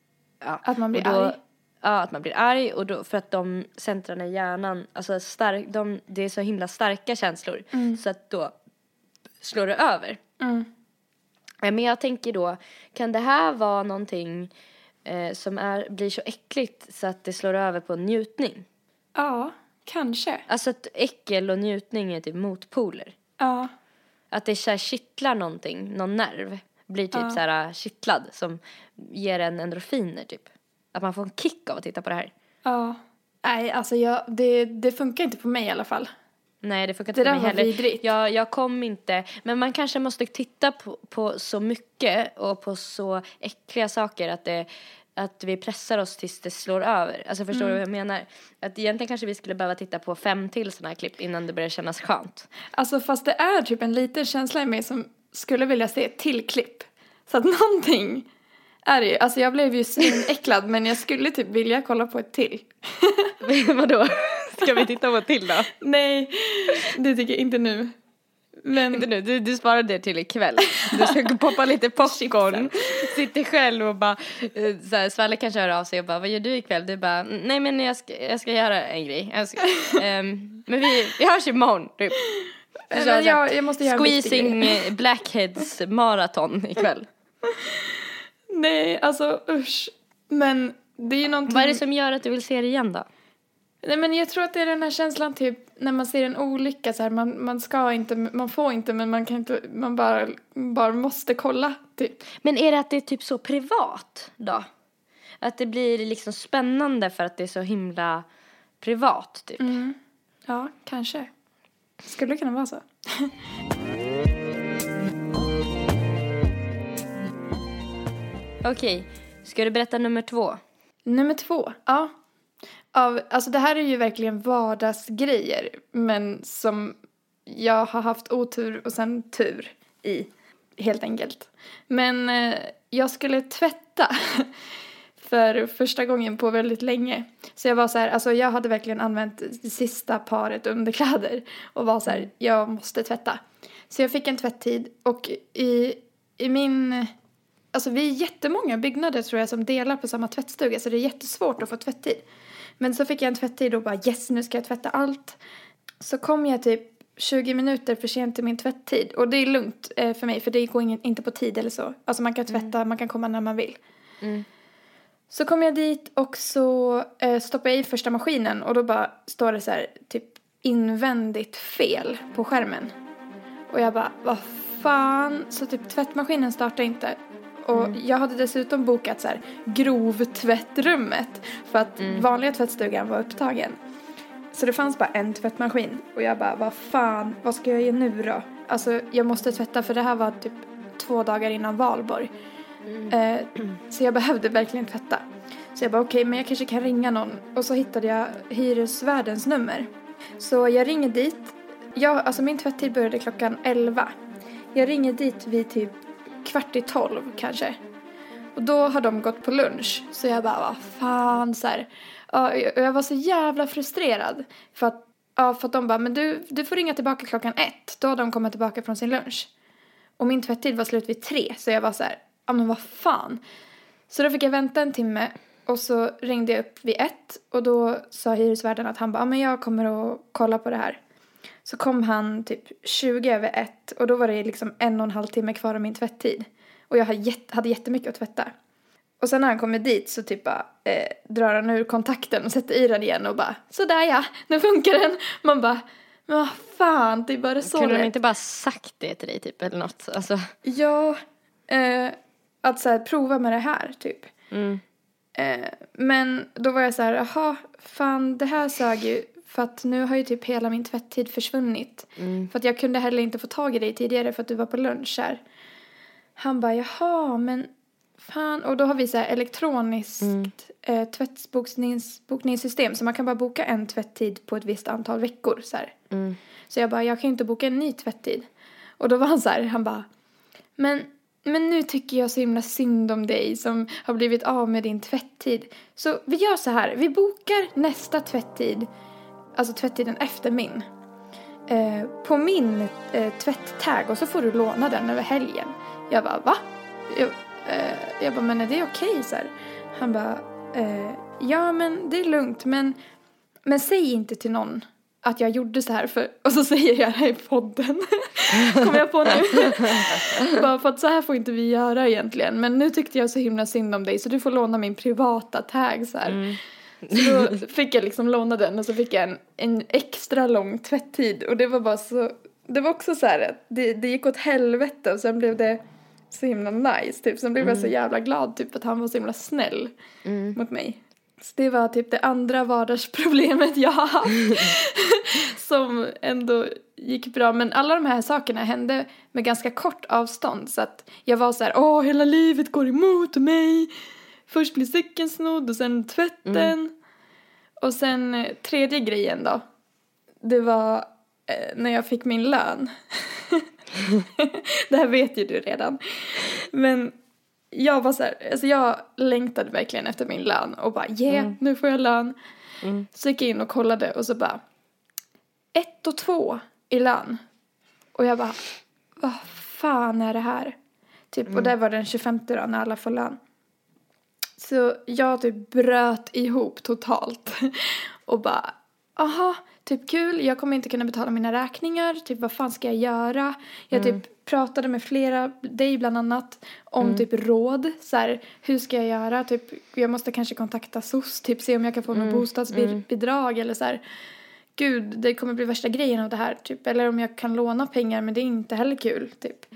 Ja, Att man blir då, arg? Ja, att man blir arg och då, för att de centrarna i hjärnan, alltså stark, de, det är så himla starka känslor. Så att då slår det över. Mm. Eh, Men jag tänker då, kan det här vara någonting eh, som är, blir så äckligt så att det slår över på njutning? Ja, kanske. Alltså att äckel och njutning är typ motpoler. Ja. Att det så här kittlar någonting, någon nerv. Blir typ Ja. så här kittlad som ger en endorfiner typ. Att man får en kick av att titta på det här. Ja. Nej, alltså jag, det, det funkar inte på mig i alla fall. Nej det funkar Det inte där mig var heller. vidrigt. Jag, jag kom inte, men man kanske måste titta på, på så mycket och på så äckliga saker att det att vi pressar oss tills det slår över. Alltså förstår Mm. du vad jag menar? Att egentligen kanske vi skulle behöva titta på fem till sådana här klipp innan det börjar kännas skönt. Alltså fast det är typ en liten känsla i mig som skulle vilja se ett till klipp. Så att någonting är det ju. Alltså jag blev ju svinäcklad men jag skulle typ vilja kolla på ett till. Vadå? Ska vi titta på till då? Nej, det tycker jag inte nu. Men Inte nu, du, du sparar det till ikväll. Du ska poppa lite popcorn, sitter själv och bara, eh, så här, Svalle kanske hör av sig och bara, vad gör du ikväll? Du bara, "Mm, nej men jag ska, jag ska göra en grej. Jag ska, ehm, men vi, vi hörs imorgon, typ. Men här, jag- jag måste göra Squeezing eh, Blackheads maraton ikväll. nej, alltså usch. Men det är ju någonting. Vad är det som gör att du vill se det igen då? Nej men jag tror att det är den här känslan typ när man ser en olycka så här, man, man ska inte, man får inte men man kan inte, man bara, bara måste kolla typ. Men är det att det är typ så privat då? Att det blir liksom spännande för att det är så himla privat typ? Ja, kanske. Skulle det kunna vara så? Okej, ska du berätta nummer två? Nummer två, ja. Av, alltså det här är ju verkligen vardagsgrejer men som jag har haft otur och sen tur i, helt enkelt. Men eh, jag skulle tvätta för första gången på väldigt länge. Så jag var så här, alltså jag hade verkligen använt det sista paret underkläder och var så här, jag måste tvätta. Så jag fick en tvätttid och i, i min Alltså vi är jättemånga byggnader tror jag som delar på samma tvättstuga så det är jättesvårt att få tvätttid. Men så fick jag en tvätttid och bara yes nu ska jag tvätta allt. Så kom jag typ 20 minuter för sent till min tvätttid. Och det är lugnt eh, för mig för det går ingen, inte på tid eller så. Alltså man kan tvätta, man kan komma när man vill. Mm. Så kom jag dit och så eh, stoppade jag i första maskinen och då bara står det så här typ invändigt fel på skärmen. Och jag bara, vad fan? Så typ tvättmaskinen startar inte. Och jag hade dessutom bokat så här grovtvättrummet för att vanliga tvättstugan var upptagen. Så det fanns bara en tvättmaskin och jag bara, vad fan, vad ska jag göra nu då? Alltså jag måste tvätta för det här var typ två dagar innan valborg. Eh, så jag behövde verkligen tvätta. Så jag bara okej, men jag kanske kan ringa någon. Och så hittade jag hyresvärdens nummer. Så jag ringer dit. Jag, alltså min tvätttid började klockan 11. Jag ringer dit vid typ kvart i tolv kanske. Och då har de gått på lunch. Så jag bara, vad fan så här. Och jag- var så jävla frustrerad. För att, ja, för att de bara, men du, du får ringa tillbaka klockan ett. Då har de kommit tillbaka från sin lunch. Och min tvättid var slut vid tre. Så jag var så här, ja men vad fan. Så då fick jag vänta en timme. Och så ringde jag upp vid ett. Och då sa hyresvärden att han bara, men jag kommer att kolla på det här. Så kom han typ 20 över ett. Och då var det liksom en och en halv timme kvar av min tvätttid. Och jag hade, jätte, hade jättemycket att tvätta. Och sen när han kommer dit så typ bara eh, drar han ur kontakten och sätter i den igen och bara sådär ja, nu funkar den. Man bara, men vad fan, det är bara så Kunde de inte bara sagt det till dig typ eller något? Alltså. Ja, eh, att så här, prova med det här typ. Mm. Eh, men då var jag så här, jaha, fan det här sög ju. För att nu har ju typ hela min tvätttid försvunnit. Mm. För att jag kunde heller inte få tag i dig tidigare för att du var på lunch här. Han bara, jaha, men fan. Och då har vi så här elektroniskt Mm. eh, tvättsbokningssystem. Så man kan bara boka en tvätttid på ett visst antal veckor. Så. Mm. så jag bara, jag kan inte boka en ny tvätttid. Och då var han så här, han bara, men, men nu tycker jag så himla synd om dig som har blivit av med din tvätttid. Så vi gör så här, vi bokar nästa tvätttid, alltså tvätttiden efter min. Eh, på min eh, tvätttag och så får du låna den över helgen. Jag bara, va? Jag, eh, jag bara, men är det okej så här? Han bara, eh, ja men det är lugnt men, men säg inte till någon att jag gjorde så här för, och så säger jag det här i podden. Kommer jag på nu. Bara för att så här får inte vi göra egentligen. Men nu tyckte jag så himla synd om dig så du får låna min privata tag så här. Mm. Så då fick jag liksom låna den och så fick jag en, en extra lång tvätttid och det var bara så, det var också så här att det, det gick åt helvete och sen blev det så himla nice typ. Sen blev jag så jävla glad typ att han var så himla snäll mot mig. Så det var typ det andra vardagsproblemet jag har haft som ändå gick bra. Men alla de här sakerna hände med ganska kort avstånd så att jag var så här, åh hela livet går emot mig. Först blir cykeln snodd och sen tvätten. Och sen eh, tredje grejen då. Det var eh, när jag fick min lön. det här vet ju du redan. Men jag var så här, alltså jag längtade verkligen efter min lön och bara yeah, nu får jag lön. Så gick jag in och kollade och så bara ett och två i lön. Och jag bara, vad fan är det här? Typ, och det var den 25 då när alla får lön. Så jag typ bröt ihop totalt. Och bara, aha, typ kul, jag kommer inte kunna betala mina räkningar, typ vad fan ska jag göra? Jag typ pratade med flera, dig bland annat, om typ råd, så här, hur ska jag göra? Typ, jag måste kanske kontakta SOS, typ se om jag kan få något bostadsbidrag eller så här. Gud, det kommer bli värsta grejen av det här, typ. Eller om jag kan låna pengar, men det är inte heller kul, typ.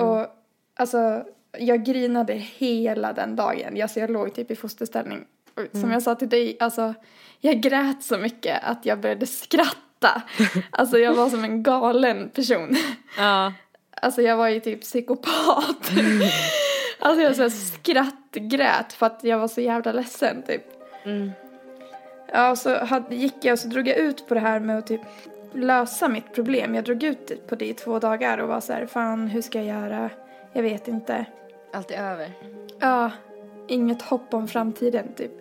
Och alltså, jag grinade hela den dagen. Alltså, jag låg typ i fosterställning. Och Som jag sa till dig, alltså, jag grät så mycket att jag började skratta. Alltså, jag var som en galen person. Ja. Alltså, jag var ju typ psykopat. alltså, jag så skrattgrät för att jag var så jävla ledsen, typ. Mm. Ja, och så hade, gick jag och så drog jag ut på det här med att typ lösa mitt problem. Jag drog ut på det i två dagar och var så här, fan hur ska jag göra? Jag vet inte. Allt är över. Ja, inget hopp om framtiden typ.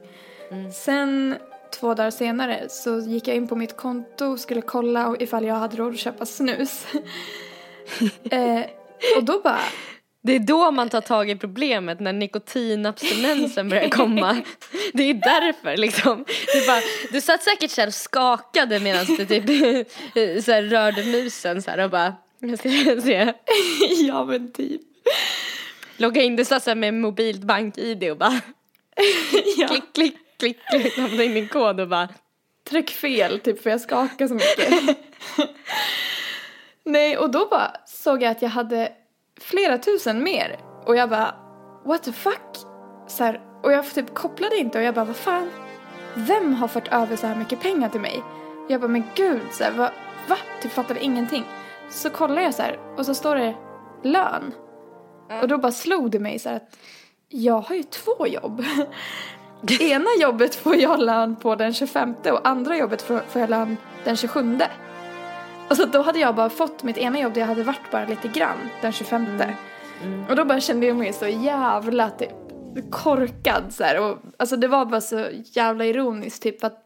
Sen två dagar senare så gick jag in på mitt konto och skulle kolla ifall jag hade råd att köpa snus. eh, och då bara, Det är då man tar tag i problemet, när nikotinabstinensen börjar komma. Det är därför liksom. Du, bara, du satt säkert så här och skakade medan du typ så här rörde musen så här och bara, jag ska se. ja men typ. Logga in, du satt så här med mobilt bank-id och bara Ja. klick, klick, klick, klick, lämnade in din kod och bara Tryck fel typ för jag skakar så mycket. Nej och då bara såg jag att jag hade flera tusen mer. Och jag bara what the fuck? Så här, och jag typ kopplade inte och jag bara vad fan? Vem har fört över så här mycket pengar till mig? Jag bara men gud så här, va? va? Typ fattade ingenting. Så kollar jag så här och så står det lön. Och då bara slog det mig så här att jag har ju två jobb. Ena jobbet får jag lön på den 25 och andra jobbet får, jag lön den 27. Och så då hade jag bara fått mitt ena jobb där jag hade varit bara lite grann den 25. Och då bara kände jag mig så jävla typ korkad så här. Och alltså det var bara så jävla ironiskt typ att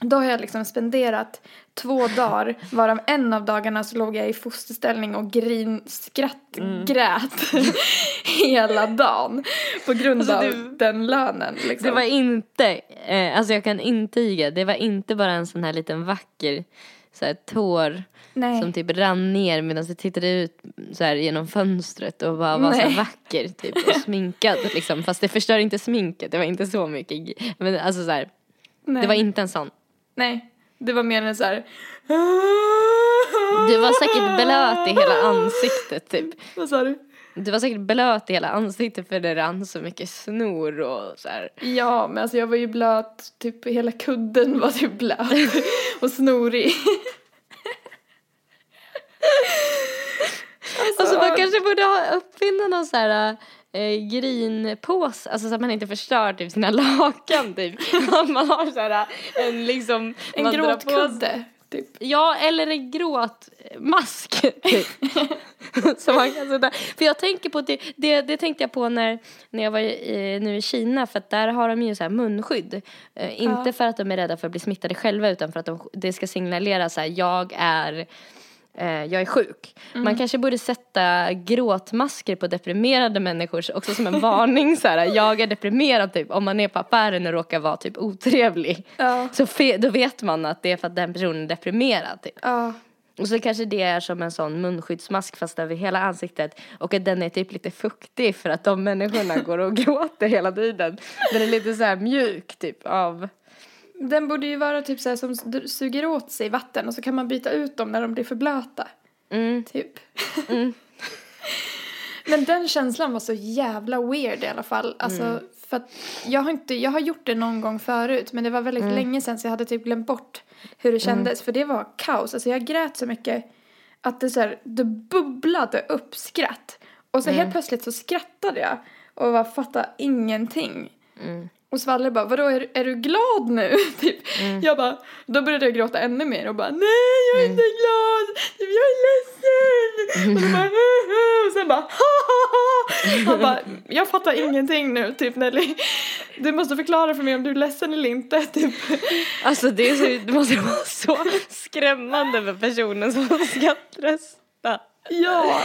då har jag liksom spenderat två dagar varav en av dagarna så låg jag i fosterställning och grin, skratt, grät hela dagen på grund Alltså, av du- den lönen liksom. Det var inte, eh, alltså jag kan intyga, det var inte bara en sån här liten vacker så här, tår Nej. som typ rann ner medan du tittade ut så här genom fönstret och bara var så Nej. vacker typ och sminkad liksom. Fast det förstör inte sminket, det var inte så mycket. Men alltså så här, det var inte en sån. Nej, det var mer en så här. Du var säkert blöt i hela ansiktet typ. Vad sa du? Du var säkert blöt i hela ansiktet för det rann så mycket snor och så här. Ja, men alltså jag var ju blöt, typ hela kudden var typ blöt och snorig. Alltså man kanske borde ha uppfinna någon så här eh, grinpåse, alltså så att man inte förstör typ sina lakan typ. Man har så här en liksom En gråtkudde, typ. Ja, eller en gråtmask typ. Som man kan sätta. För jag tänker på det, det, det tänkte jag på när, när jag var i, nu i Kina för att där har de ju så här munskydd. Eh, inte Ja. för att de är rädda för att bli smittade själva utan för att de, det ska signalera så här, jag är eh, jag är sjuk. Man kanske borde sätta gråtmasker på deprimerade människor också som en varning så här, jag är deprimerad typ om man är på affären och råkar vara typ otrevlig. Ja. Så då vet man att det är för att den personen är deprimerad typ. Ja. Och så kanske det är som en sån munskyddsmask fast över hela ansiktet och att den är typ lite fuktig för att de människorna går och gråter hela tiden. Den är lite så här mjuk typ av Den borde ju vara typ så här som suger åt sig vatten och så kan man byta ut dem när de blir för blöta. mm, Typ. Men den känslan var så jävla weird i alla fall. Alltså, för att jag har inte, jag har gjort det någon gång förut men det var väldigt länge sedan så jag hade typ glömt bort hur det kändes för det var kaos. Alltså jag grät så mycket att det så här, det bubblade upp skratt. Och så helt plötsligt så skrattade jag och bara fattade ingenting. Och Svalle bara, vadå är, är du glad nu? typ. Jag bara, då började jag gråta ännu mer och bara, nej jag är inte glad, jag är ledsen. Och, då bara, och sen bara, Han bara, jag fattar ingenting nu, typ Nelly. Du måste förklara för mig om du är ledsen eller inte, typ. Alltså det, är så, det måste vara så skrämmande för personen som ska skratta. Ja,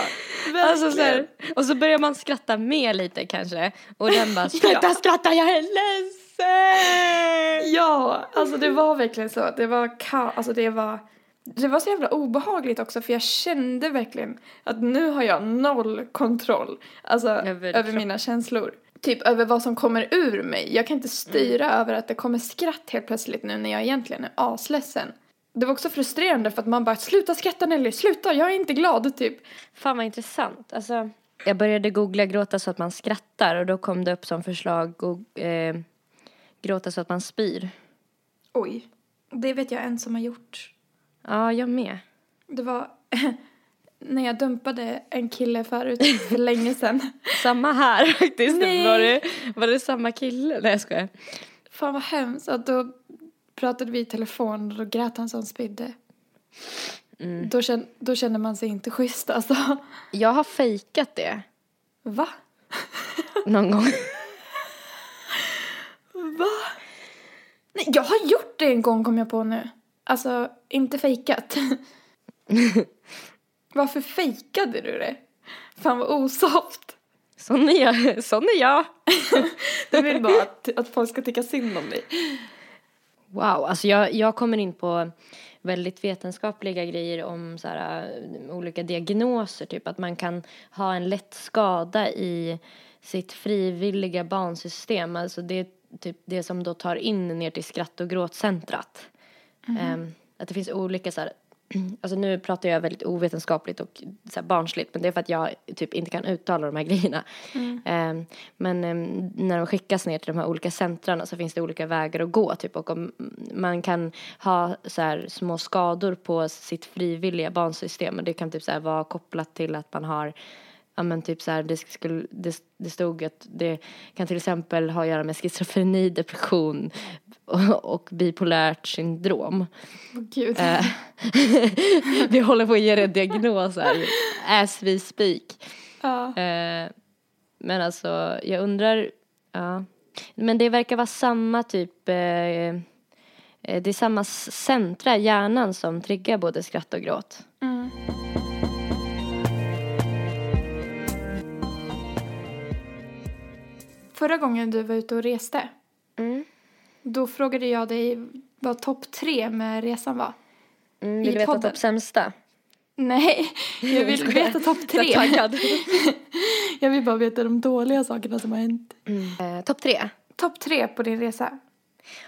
verkligen. Alltså så här, och så börjar man skratta med lite kanske och den bara sluta Ja. skratta jag är ledsen. Ja, alltså det var verkligen så. Det var alltså det var det var så jävla obehagligt också för jag kände verkligen att nu har jag noll kontroll alltså Över över, mina känslor. Typ över vad som kommer ur mig. Jag kan inte styra Mm. över att det kommer skratt helt plötsligt nu när jag egentligen är asledsen. Det var också frustrerande för att man bara sluta skratta Nelly, sluta, jag är inte glad typ. Fan vad intressant. Alltså, jag började googla gråta så att man skrattar och då kom det upp som förslag eh, gråta så att man spyr. Oj, det vet jag en som har gjort. Ja, jag med. Det var när jag dumpade en kille förut för länge sedan. Samma här faktiskt. Nej. Var det, var det samma kille? Nej jag skojar. Fan vad hemskt. Och då pratade vi i telefon och då grät han som spydde. Då, kände, då kände man sig inte schysst alltså. Jag har fejkat det Va? någon gång. Va? Nej, jag har gjort det en gång kom jag på nu. Alltså, inte fejkat. Varför fejkade du det? Fan vad osoft. Sån är jag. Sån är jag. Du vill bara att, att folk ska tycka synd om dig. Wow, alltså jag, jag kommer in på väldigt vetenskapliga grejer om så här, äh, olika diagnoser, typ att man kan ha en lätt skada i sitt frivilliga bansystem, alltså det är typ det som då tar in ner till skratt och gråtcentrat. Ehm, att det finns olika så här, alltså nu pratar jag väldigt ovetenskapligt och så barnsligt, men det är för att jag typ inte kan uttala de här grejerna. Ehm, men ehm, när de skickas ner till de här olika centrarna så finns det olika vägar att gå, typ, och om man kan ha så här små skador på sitt frivilliga bansystem, och det kan typ så här vara kopplat till att man har Ja men typ så här, det, skulle, det, det stod att det kan till exempel ha att göra med schizofreni, depression och, och bipolärt syndrom. Åh gud. Eh, vi håller på att ge det diagnos här, as we speak. Ja. Eh, men alltså, jag undrar, ja. Men det verkar vara samma typ, eh, eh, det är samma centra i hjärnan som triggar både skratt och gråt. Förra gången du var ute och reste, Mm. då frågade jag dig vad topp tre med resan var. Mm, I vill du veta topp sämsta? Nej, jag vill veta topp Jag tre. taggad. Jag vill bara veta de dåliga sakerna som har hänt. Eh, topp tre? Topp tre på din resa.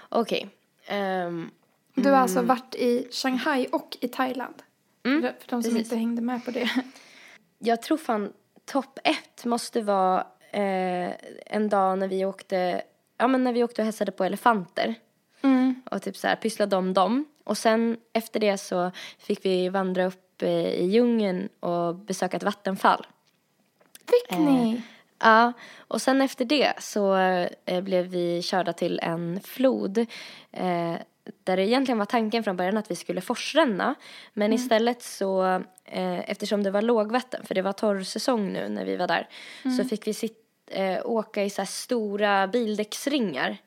Okej. Ehm, Du har alltså varit i Shanghai och i Thailand. Mm, för, för de som precis. inte hängde med på det. Jag tror fan topp ett måste vara eh, en dag när vi åkte, ja men när vi åkte och hälsade på elefanter. Mm. och typ så här pysslade om dem. Och sen efter det så fick vi vandra upp eh, i djungeln och besöka ett vattenfall. Fick ni? Ja, och sen efter det så eh, blev vi körda till en flod eh, där det egentligen var tanken från början att vi skulle forsränna. Men istället så, eh, eftersom det var lågvatten, för det var torrsäsong nu när vi var där, så fick vi sit, eh, åka i så stora bildäcksringar.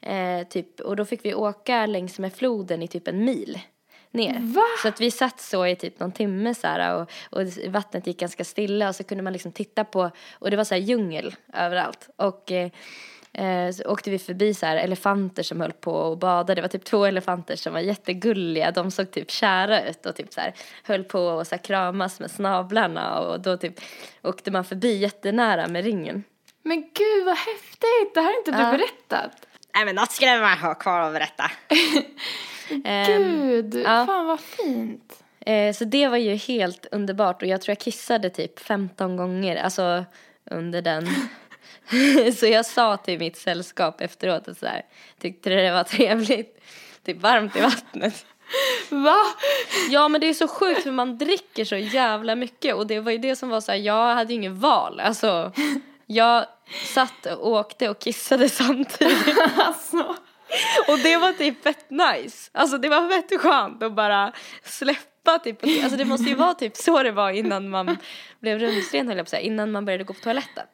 Eh, typ, och då fick vi åka längs med floden i typ en mil ner. Va? Så att vi satt så i typ någon timme så här och, och vattnet gick ganska stilla och så kunde man liksom titta på och det var så här djungel överallt och eh, så åkte vi förbi så här elefanter som höll på och badade. Det var typ två elefanter som var jättegulliga. De såg typ kära ut och typ så här höll på och så här kramas med snablarna och då typ åkte man förbi jättenära med ringen. Men gud vad häftigt! Det här har inte du Ja. berättat. Nej men något skulle man ha kvar att berätta. Gud, ja. fan vad fint. Eh, så det var ju helt underbart och jag tror jag kissade typ 15 gånger, alltså under den. så jag sa till mitt sällskap efteråt att så här, tyckte det var trevligt, typ varmt i vattnet. Va? Ja men det är så sjukt för man dricker så jävla mycket och det var ju det som var så här, jag hade ju ingen val, alltså jag satt och åkte och kissade samtidigt. Alltså. Och det var typ fett nice. Alltså det var fett skönt att bara släppa typ. Alltså det måste ju vara typ så det var innan man blev rumsren höll jag på att säga. Innan man började gå på toaletten.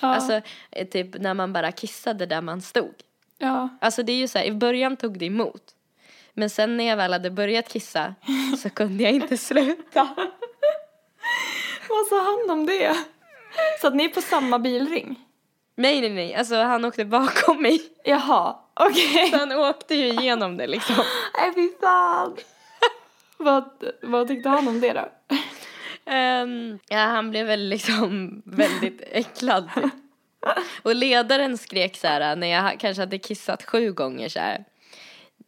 Ja. Alltså eh, typ när man bara kissade där man stod. ja. Alltså det är ju så här, i början tog det emot. Men sen när jag väl hade börjat kissa så kunde jag inte sluta. Vad sa han om det? Så att ni är på samma bilring? Nej nej nej, alltså han åkte bakom mig. Jaha, okej. Så han åkte ju igenom det liksom. Nej fy fan. vad, vad tyckte han om det då? Ehm, ja, han blev väl liksom väldigt äcklad. Och ledaren skrek så här när jag kanske hade kissat sju gånger så här.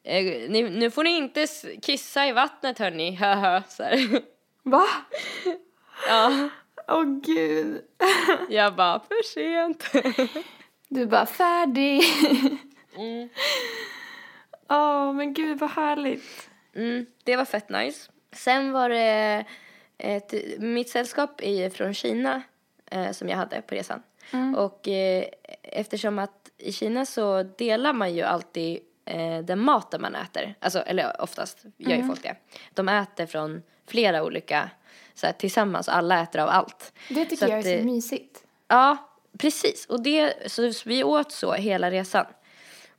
"Eh, ni, nu får ni inte kissa i vattnet hörni, höhö. Så här. Va? Ja, Åh gud. jag bara för sent. Du bara färdig. Mm. Åh men gud vad härligt. Mm, det var fett nice. Sen var det ett, mitt sällskap är ju från Kina eh, som jag hade på resan. Och eh, eftersom att i Kina så delar man ju alltid eh, den maten man äter. Alltså, eller oftast gör ju folk det. De äter från flera olika, så här, tillsammans, alla äter av allt. Det tycker Så jag är att, så eh, mysigt. Ja, precis. Och det, så vi åt så hela resan.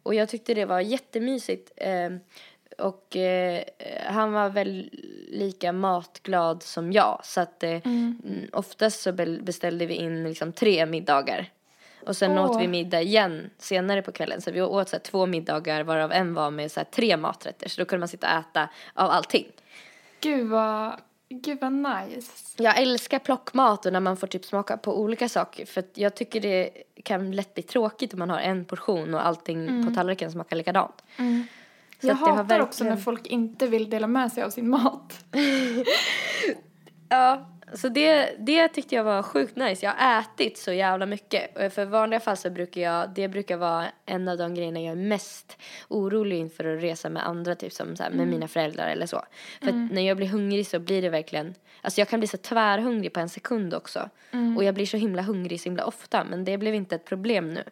Och jag tyckte det var jättemysigt. Eh, och eh, han var väl lika matglad som jag. Så att eh, mm. oftast så be- beställde vi in liksom tre middagar. Och sen Åh. åt vi middag igen senare på kvällen. Så vi åt så här, två middagar varav en var med så här, tre maträtter. Så då kunde man sitta och äta av allting. Gud vad, gud vad nice. Jag älskar plockmat och när man får typ smaka på olika saker. För jag tycker det kan lätt bli tråkigt om man har en portion och allting på tallriken smakar likadant. Så Jag hatar också verkligen- när folk inte vill dela med sig av sin mat. Ja, så det, det tyckte jag var sjukt nice. Jag har ätit så jävla mycket. För vanliga fall så brukar jag, det brukar vara en av de grejerna jag är mest orolig inför att resa med andra, typ som så här, med mina föräldrar eller så. För att när jag blir hungrig så blir det verkligen, alltså jag kan bli så tvärhungrig på en sekund också. Och jag blir så himla hungrig så himla ofta, men det blev inte ett problem nu.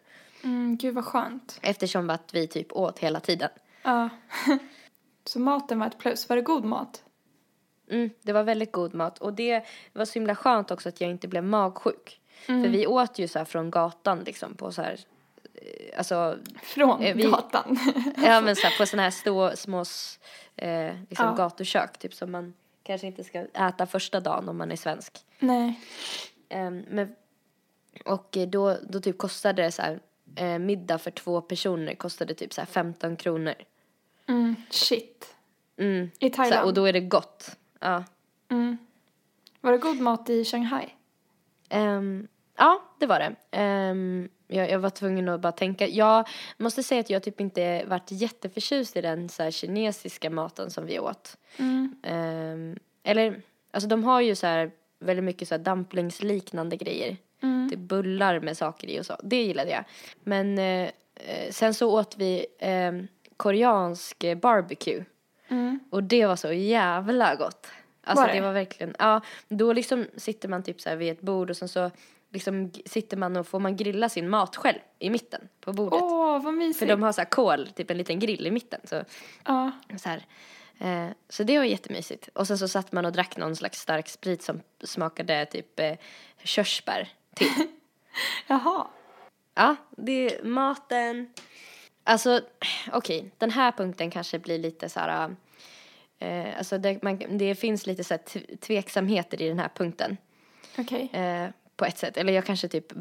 Mm, gud vad skönt. Eftersom att vi typ åt hela tiden. Ja. Så maten var ett plus. Var det god mat? Mm, det var väldigt god mat och det var så himla skönt också att jag inte blev magsjuk. För vi åt ju så från gatan liksom på så här, eh, alltså, Från Eh, vi- gatan. ja men så här, på såna här stå, små eh, liksom Ja. gatukök typ som man kanske inte ska äta första dagen om man är svensk. Nej. Ehm, men, och då, då typ kostade det så här, eh, middag för två personer kostade typ så här 15 kronor. Mm, shit. Mm. I Så Thailand? och då är det gott. Ja. Mm. Var det god mat i Shanghai? Ehm, ja, det var det. Ehm, jag, jag var tvungen att bara tänka. Jag måste säga att jag typ inte varit jätteförtjust i den så här, kinesiska maten som vi åt. Ehm, eller, alltså de har ju så här väldigt mycket så här dumplingsliknande grejer. Typ bullar med saker i och så. Det gillade jag. Men eh, eh, sen så åt vi ehm, koreansk eh, barbecue. Och det var så jävla gott. Alltså Var det? det? var verkligen, ja. Då liksom sitter man typ så här vid ett bord och sen så liksom sitter man och får man grilla sin mat själv i mitten på bordet. Åh, vad mysigt. För de har så här kol, typ en liten grill i mitten. Så, Ja. så, här. Eh, så det var jättemysigt. Och sen så satt man och drack någon slags stark sprit som smakade typ eh, körsbär till. Jaha. Ja, det är maten. Alltså, okej, den här punkten kanske blir lite så här... Eh, alltså det, man, det finns lite så här tv- tveksamheter i den här punkten. Okej. Eh, på ett sätt. Eller jag kanske typ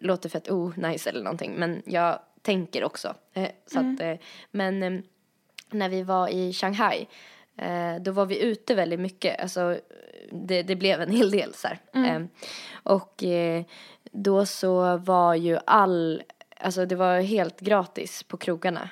låter fett oh, nice eller någonting. Men jag tänker också. Eh, så att, eh, men eh, när vi var i Shanghai. Eh, då var vi ute väldigt mycket. Alltså, det, det blev en hel del så här. Eh, och då så var ju all, alltså det var helt gratis på krogarna.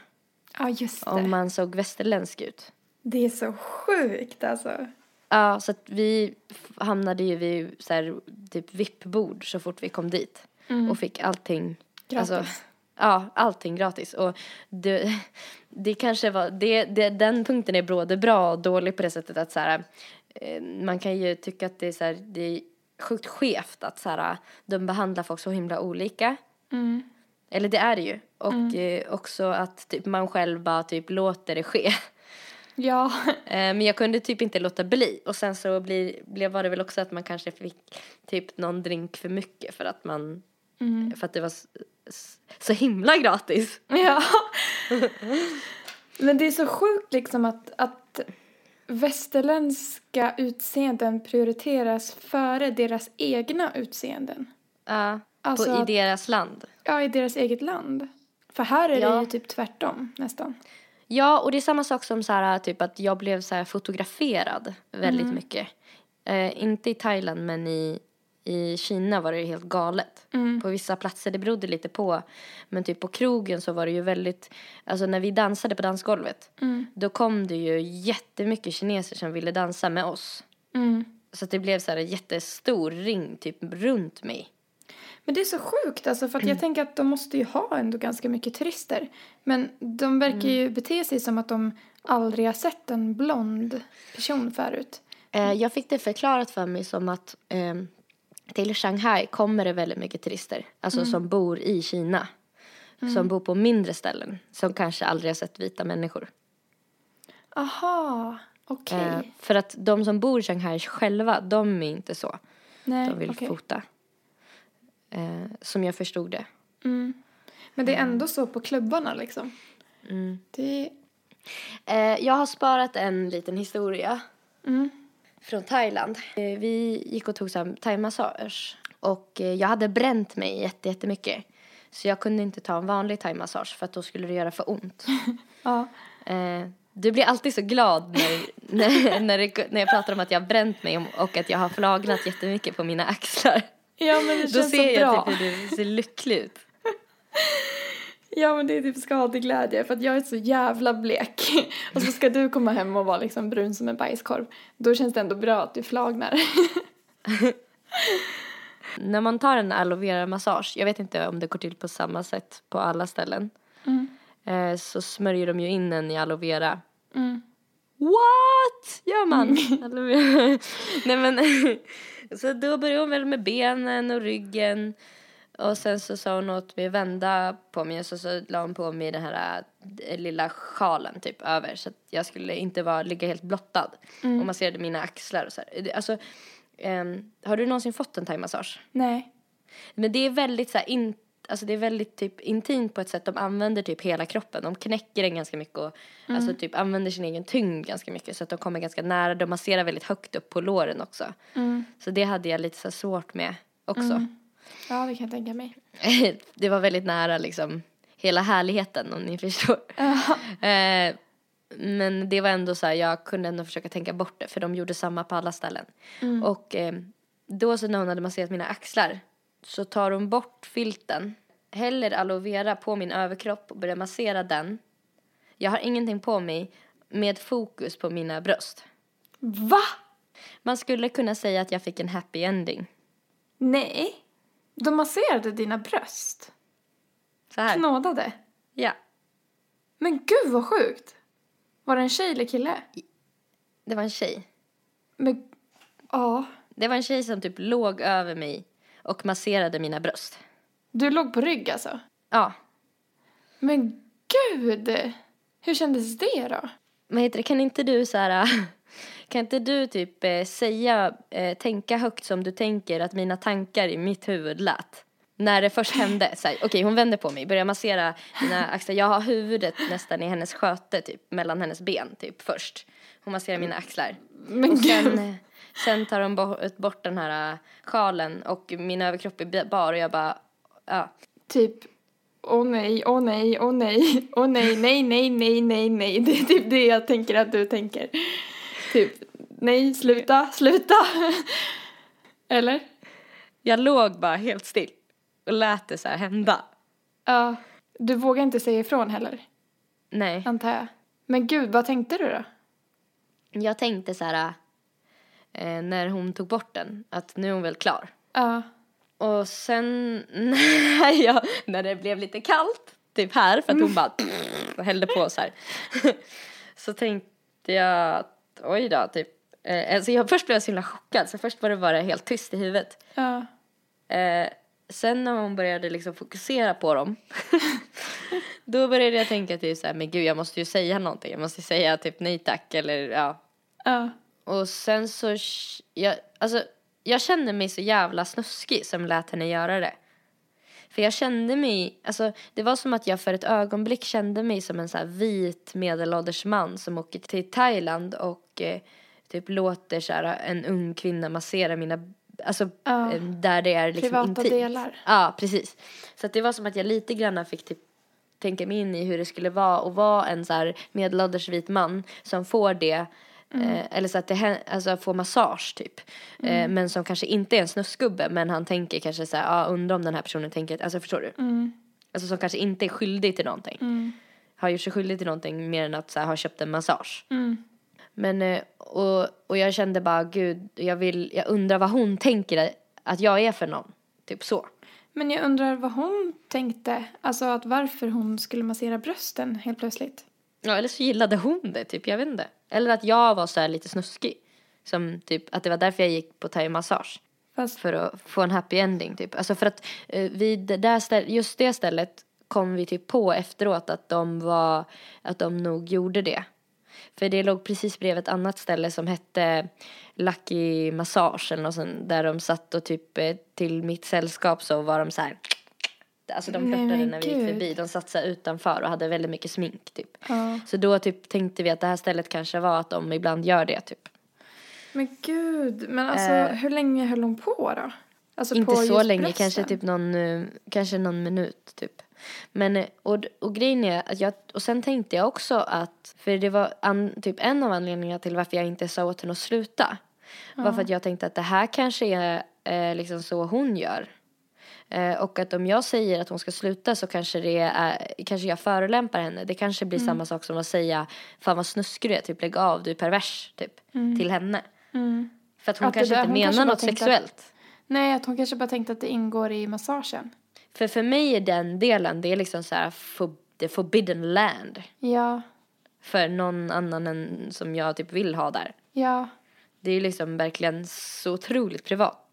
Ja, just det. Om man såg västerländsk ut. Det är så sjukt alltså. Ja, så att vi hamnade ju vid så här, typ VIP-bord så fort vi kom dit. Och fick allting. Gratis. Alltså, ja, allting gratis. Och det, det kanske var, det, det, den punkten är både bra och dålig på det sättet att så här, eh, man kan ju tycka att det är så här, det är sjukt skevt att så här, de behandlar folk så himla olika. Eller det är det ju. Och eh, också att typ, man själv bara typ låter det ske. Ja. Eh, Men jag kunde typ inte låta bli. Och sen så blir, blev, var det väl också att man kanske fick typ någon drink för mycket för att man, för att det var s- s- så himla gratis. Ja. Men det är så sjukt liksom att, att västerländska utseenden prioriteras före deras egna utseenden. Ja, Alltså på, i deras land. Ja, i deras eget land. För här är det Ja. ju typ tvärtom nästan. Ja, och det är samma sak som så här, typ att jag blev så här fotograferad väldigt mycket. Eh, inte i Thailand, men i, i Kina var det helt galet. På vissa platser, det berodde lite på. Men typ på krogen så var det ju väldigt, alltså när vi dansade på dansgolvet. Då kom det ju jättemycket kineser som ville dansa med oss. Så att det blev så här en jättestor ring typ runt mig. Men det är så sjukt alltså för att jag tänker att de måste ju ha ändå ganska mycket turister. Men de verkar ju bete sig som att de aldrig har sett en blond person förut. Eh, jag fick det förklarat för mig som att eh, till Shanghai kommer det väldigt mycket turister. Alltså som bor i Kina. Som bor på mindre ställen. Som kanske aldrig har sett vita människor. Aha, okej. Eh, för att de som bor i Shanghai själva, de är inte så. Nej, De vill okej. fota. Eh, som jag förstod det. Men det är ändå så på klubbarna liksom. Mm. Det. Eh, jag har sparat en liten historia Mm. från Thailand. Eh, vi gick och tog thaimassage och eh, jag hade bränt mig jätte, jättemycket. Så jag kunde inte ta en vanlig thaimassage för att då skulle det göra för ont. Ja. Eh, du blir alltid så glad när, när, när, det, när jag pratar om att jag har bränt mig och att jag har flagnat jättemycket på mina axlar. Ja, men det Då känns ser så jag bra. typ hur du ser lycklig ut. Ja, men det är typ skadeglädje för att jag är så jävla blek. Och så ska du komma hem och vara liksom brun som en bajskorv. Då känns det ändå bra att du flagnar. När man tar en aloe vera massage, jag vet inte om det går till på samma sätt på alla ställen. Mm. Eh, så smörjer de ju in en i aloe vera. Mm. What? Gör man? vera? Nej men, så då började hon väl med benen och ryggen. Och sen så sa hon åt mig att vända på mig och så, så la hon på mig den här äh, lilla sjalen typ över så att jag skulle inte vara, ligga helt blottad. Och masserade mina axlar och så här. Alltså, ehm, har du någonsin fått en thaimassage? Nej. Men det är väldigt så här, in, alltså det är väldigt typ intimt på ett sätt. De använder typ hela kroppen. De knäcker den ganska mycket och alltså typ använder sin egen tyngd ganska mycket. Så att de kommer ganska nära. De masserar väldigt högt upp på låren också. Mm. Så det hade jag lite så svårt med också. Ja, det kan jag tänka mig. det var väldigt nära liksom hela härligheten om ni förstår. Eh, men det var ändå så här, jag kunde ändå försöka tänka bort det för de gjorde samma på alla ställen. Och eh, då så när hon hade masserat mina axlar så tar hon bort filten, häller aloe vera på min överkropp och börjar massera den. Jag har ingenting på mig med fokus på mina bröst. Va? Man skulle kunna säga att jag fick en happy ending. Nej. De masserade dina bröst. Så här. Knådade. Ja, Men gud vad sjukt. Var det en tjej eller kille? det var en tjej. Men, ja. Det var en tjej som typ låg över mig och masserade mina bröst. Du låg på rygg alltså? Ja, Men gud! Hur kändes det då? vad heter det, kan inte du så här, kan inte du typ eh, säga, eh, tänka högt som du tänker att mina tankar i mitt huvud lät? När det först hände, så här, okej hon vänder på mig, börjar massera mina axlar, jag har huvudet nästan i hennes sköte typ, mellan hennes ben typ först. Hon masserar mina axlar. Men Och sen, gud. Sen tar hon bort, bort den här eh, sjalen och min överkropp är bar och jag bara, ja. Typ, åh nej, åh nej, åh nej, åh nej, nej, nej, nej, nej, nej. Det är typ det jag tänker att du tänker. Typ, nej, sluta, sluta. Eller? Jag låg bara helt still och lät det så här hända. Ja. Du vågar inte säga ifrån heller, Nej, antar jag. Men gud, vad tänkte du då? jag tänkte så här eh, när hon tog bort den att nu är hon väl klar. Ja. Och sen när, jag, när det blev lite kallt, typ här för att hon bara hällde på så här. Så tänkte jag att oj då, typ. Eh, alltså jag, först blev jag så himla chockad så först var det bara helt tyst i huvudet. Ja. Eh, sen när hon började liksom fokusera på dem då började jag tänka typ så här, men gud jag måste ju säga någonting. Jag måste säga typ nej tack eller ja. Ja. Och sen så, jag, alltså jag kände mig så jävla snuskig som lät henne göra det. För jag kände mig, alltså det var som att jag för ett ögonblick kände mig som en så vit medelålders man som åker till Thailand och eh, typ låter så här en ung kvinna massera mina, alltså Ja. eh, där det är liksom Privata intimt. delar. Ja, precis. Så att det var som att jag lite grann fick typ tänka mig in i hur det skulle vara att vara en så här medelålders vit man som får det Eh, eller så att det alltså får massage typ. Eh, men som kanske inte är en snuskgubbe men han tänker kanske så här, ah, undrar om den här personen tänker, alltså förstår du? Mm. Alltså som kanske inte är skyldig till någonting. Mm. Har gjort sig skyldig till någonting mer än att så här, ha köpt en massage. Mm. Men, eh, och, och jag kände bara gud, jag vill, jag undrar vad hon tänker att jag är för någon. Typ så. Men jag undrar vad hon tänkte. Alltså att varför hon skulle massera brösten helt plötsligt. Ja, eller så gillade hon det, typ, jag vet inte. Eller att jag var så här lite snuskig. Som typ, att det var därför jag gick på thai-massage. Fast, För att få en happy ending, typ. Alltså för att eh, vid det där ställ- just det stället kom vi typ på efteråt att de var, att de nog gjorde det. För det låg precis bredvid ett annat ställe som hette Lucky Massage eller något sånt, där de satt och typ eh, till mitt sällskap så var de så här Alltså de flörtade när vi gick förbi. De satt så utanför och hade väldigt mycket smink typ. Ja. Så då typ tänkte vi att det här stället kanske var att de ibland gör det typ. Men gud, men alltså Eh. hur länge höll hon på då? Alltså Inte på så länge, brösten? kanske typ någon, eh, kanske någon minut typ. Men, eh, och, och grejen är att jag, och sen tänkte jag också att, för det var an, typ en av anledningarna till varför jag inte sa åt henne att sluta. Var för att jag tänkte att det här kanske är eh, liksom så hon gör. Eh, och att om jag säger att hon ska sluta så kanske det är, kanske jag förolämpar henne. Det kanske blir samma sak som att säga, fan vad snuskig du är, typ lägg av, du är pervers, typ. Till henne. Mm. För att hon Att kanske där- inte hon kanske menar bara något sexuellt. Nej, att hon kanske bara tänkte att det ingår i massagen. För för mig är den delen, det är liksom så här for, the forbidden land. Ja, För någon annan än som jag typ vill ha där. ja. Det är liksom verkligen så otroligt privat.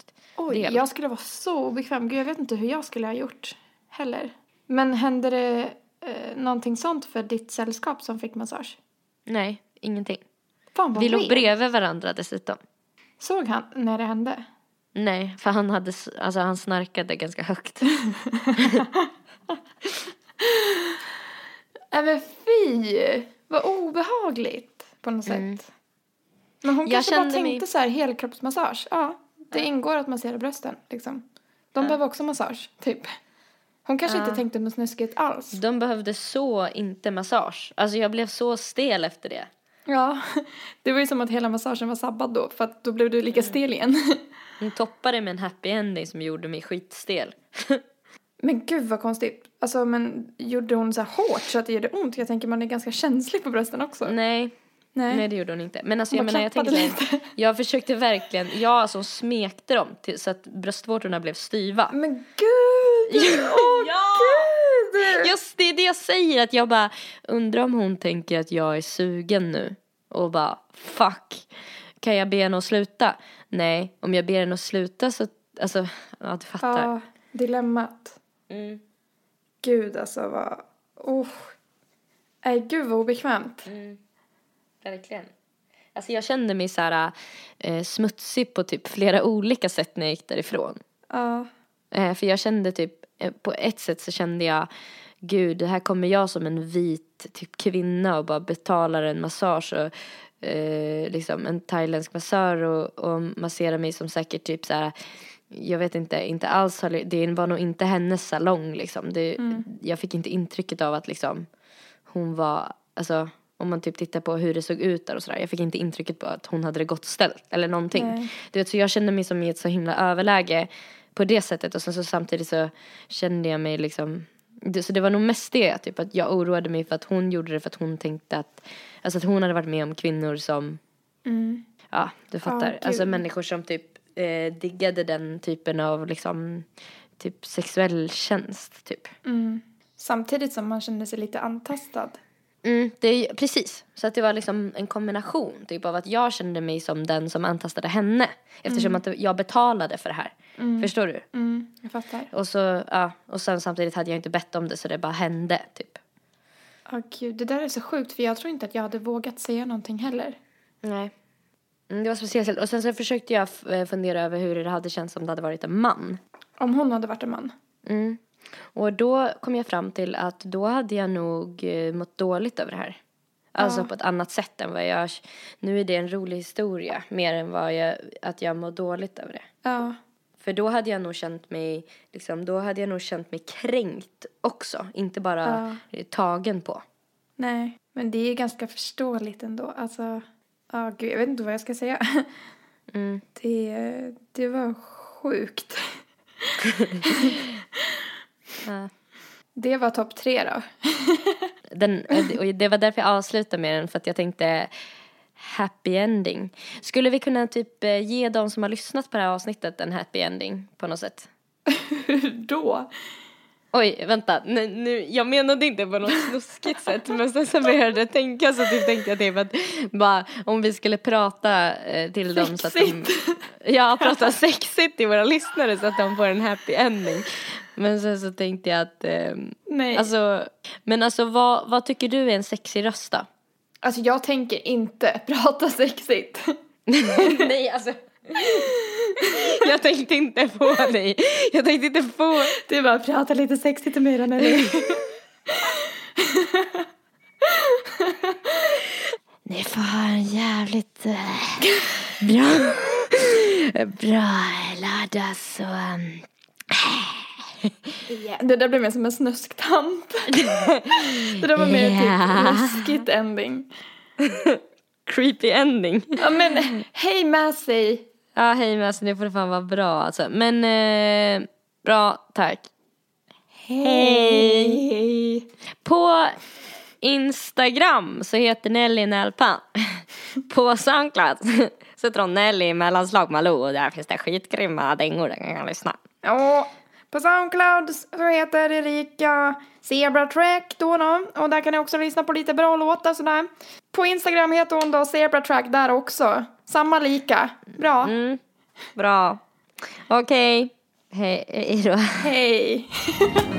Oj, del. jag skulle vara så obekväm. Gud, jag vet inte hur jag skulle ha gjort heller. Men hände det eh, någonting sånt för ditt sällskap som fick massage? Nej, ingenting. Fan vad Vi låg bredvid varandra dessutom. Såg han när det hände? Nej, för han hade, alltså han snarkade ganska högt. Nej men fy! Vad obehagligt på något sätt. Men hon Mm. Jag kanske bara tänkte mig- så här helkroppsmassage. Ja, det ingår att massera brösten liksom. De behöver också massage, typ. Hon kanske inte tänkte något snuskigt alls. De behövde så inte massage. Alltså jag blev så stel efter det. Ja, det var ju som att hela massagen var sabbad då, för att då blev du Mm. lika stel igen. Hon toppade med en happy ending som gjorde mig skitstel. Men gud vad konstigt. Alltså men gjorde hon så hårt så att det gjorde ont? Jag tänker man är ganska känslig på brösten också. Nej, Nej. nej det gjorde hon inte. Men alltså jag menar jag så här, jag försökte verkligen, jag alltså smekte dem till, så att bröstvårtorna blev styva. Men gud! Åh Ja! gud! Just det är det jag säger, att jag bara undrar om hon tänker att jag är sugen nu. Och bara fuck, kan jag be henne att sluta? Nej, om jag ber henne att sluta så, alltså, ja du fattar. Ja, dilemmat. Mm. Gud alltså vad... Oh. Nej gud vad obekvämt. Mm. Verkligen. Alltså jag kände mig så här eh, smutsig på typ flera olika sätt när jag gick därifrån. Ja. Eh, för jag kände typ, eh, på ett sätt så kände jag, gud, här kommer jag som en vit typ kvinna och bara betalar en massage och eh, liksom en thailändsk massör och, och masserar mig som säkert typ så här, jag vet inte, inte alls, har- det var nog inte hennes salong liksom. Det, Jag fick inte intrycket av att liksom hon var, alltså om man typ tittar på hur det såg ut där och sådär. Jag fick inte intrycket på att hon hade det gott ställt eller någonting. Nej. Du vet, så jag kände mig som i ett så himla överläge på det sättet och sen så samtidigt så kände jag mig liksom så det var nog mest det, typ att jag oroade mig för att hon gjorde det för att hon tänkte att, alltså att hon hade varit med om kvinnor som, Mm. ja du fattar, gud. alltså människor som typ eh, diggade den typen av liksom, typ sexuell tjänst typ. Mm. Samtidigt som man kände sig lite antastad. Mm, det är, precis. Så att det var liksom en kombination typ av att jag kände mig som den som antastade henne. Eftersom att jag betalade för det här. Förstår du? Mm, jag fattar. Och så, ja, och sen samtidigt hade jag inte bett om det så det bara hände typ. Ja gud, det där är så sjukt för jag tror inte att jag hade vågat säga någonting heller. Nej. Mm, det var speciellt. Och sen så försökte jag eh, fundera över hur det hade känts om det hade varit en man. Om hon hade varit en man. Mm. Och då kom jag fram till att då hade jag nog eh, mått dåligt över det här. Alltså Ja. på ett annat sätt än vad jag... Nu är det en rolig historia, mer än vad jag, att jag mår dåligt över det. Ja. För då hade jag nog känt mig, liksom, då hade jag nog känt mig kränkt också. Inte bara eh, tagen på. Nej, men det är ganska förståeligt ändå. Alltså, ja gud, jag vet inte vad jag ska säga. Mm. Det, det var sjukt. Ja. Det var topp tre då. Den, och det var därför jag avslutade med den, för att jag tänkte happy ending. Skulle vi kunna typ eh, ge de som har lyssnat på det här avsnittet en happy ending på något sätt? Hur då? Oj, vänta, nu, nu, jag menade inte på något snuskigt sätt men sen så började jag tänka så typ tänkte jag typ att bara om vi skulle prata eh, till dem så att de Ja, prata sexigt till våra lyssnare så att de får en happy ending Men sen så tänkte jag att eh, Nej. Alltså, men alltså vad, vad tycker du är en sexig röst då? Alltså jag tänker inte prata sexigt. Nej, alltså Jag tänkte inte på dig. Jag tänkte inte på... Du bara pratar lite sexigt till mig Nelly. Ni får ha en jävligt eh, bra, bra lördag så... Um, Det där blev mer som en snusktant. Det där var mer Yeah. typ läskigt ending. creepy ending. Ja men hej Massey. Ja, hej alltså det får fan vara bra alltså. Men eh, bra, tack. Hej! På Instagram så heter Nelly Nälpan. På Soundcloud så heter hon Nelly mellanslag Malou och där finns det skitgrymma dängor där kan jag lyssna. Ja, på Soundcloud så heter Erika Zebra Track då, då och där kan ni också lyssna på lite bra låtar sådär. På Instagram heter hon då Zebra Track där också. Samma lika. Bra. Mm, bra. Okej. Hej, hej då. Hej.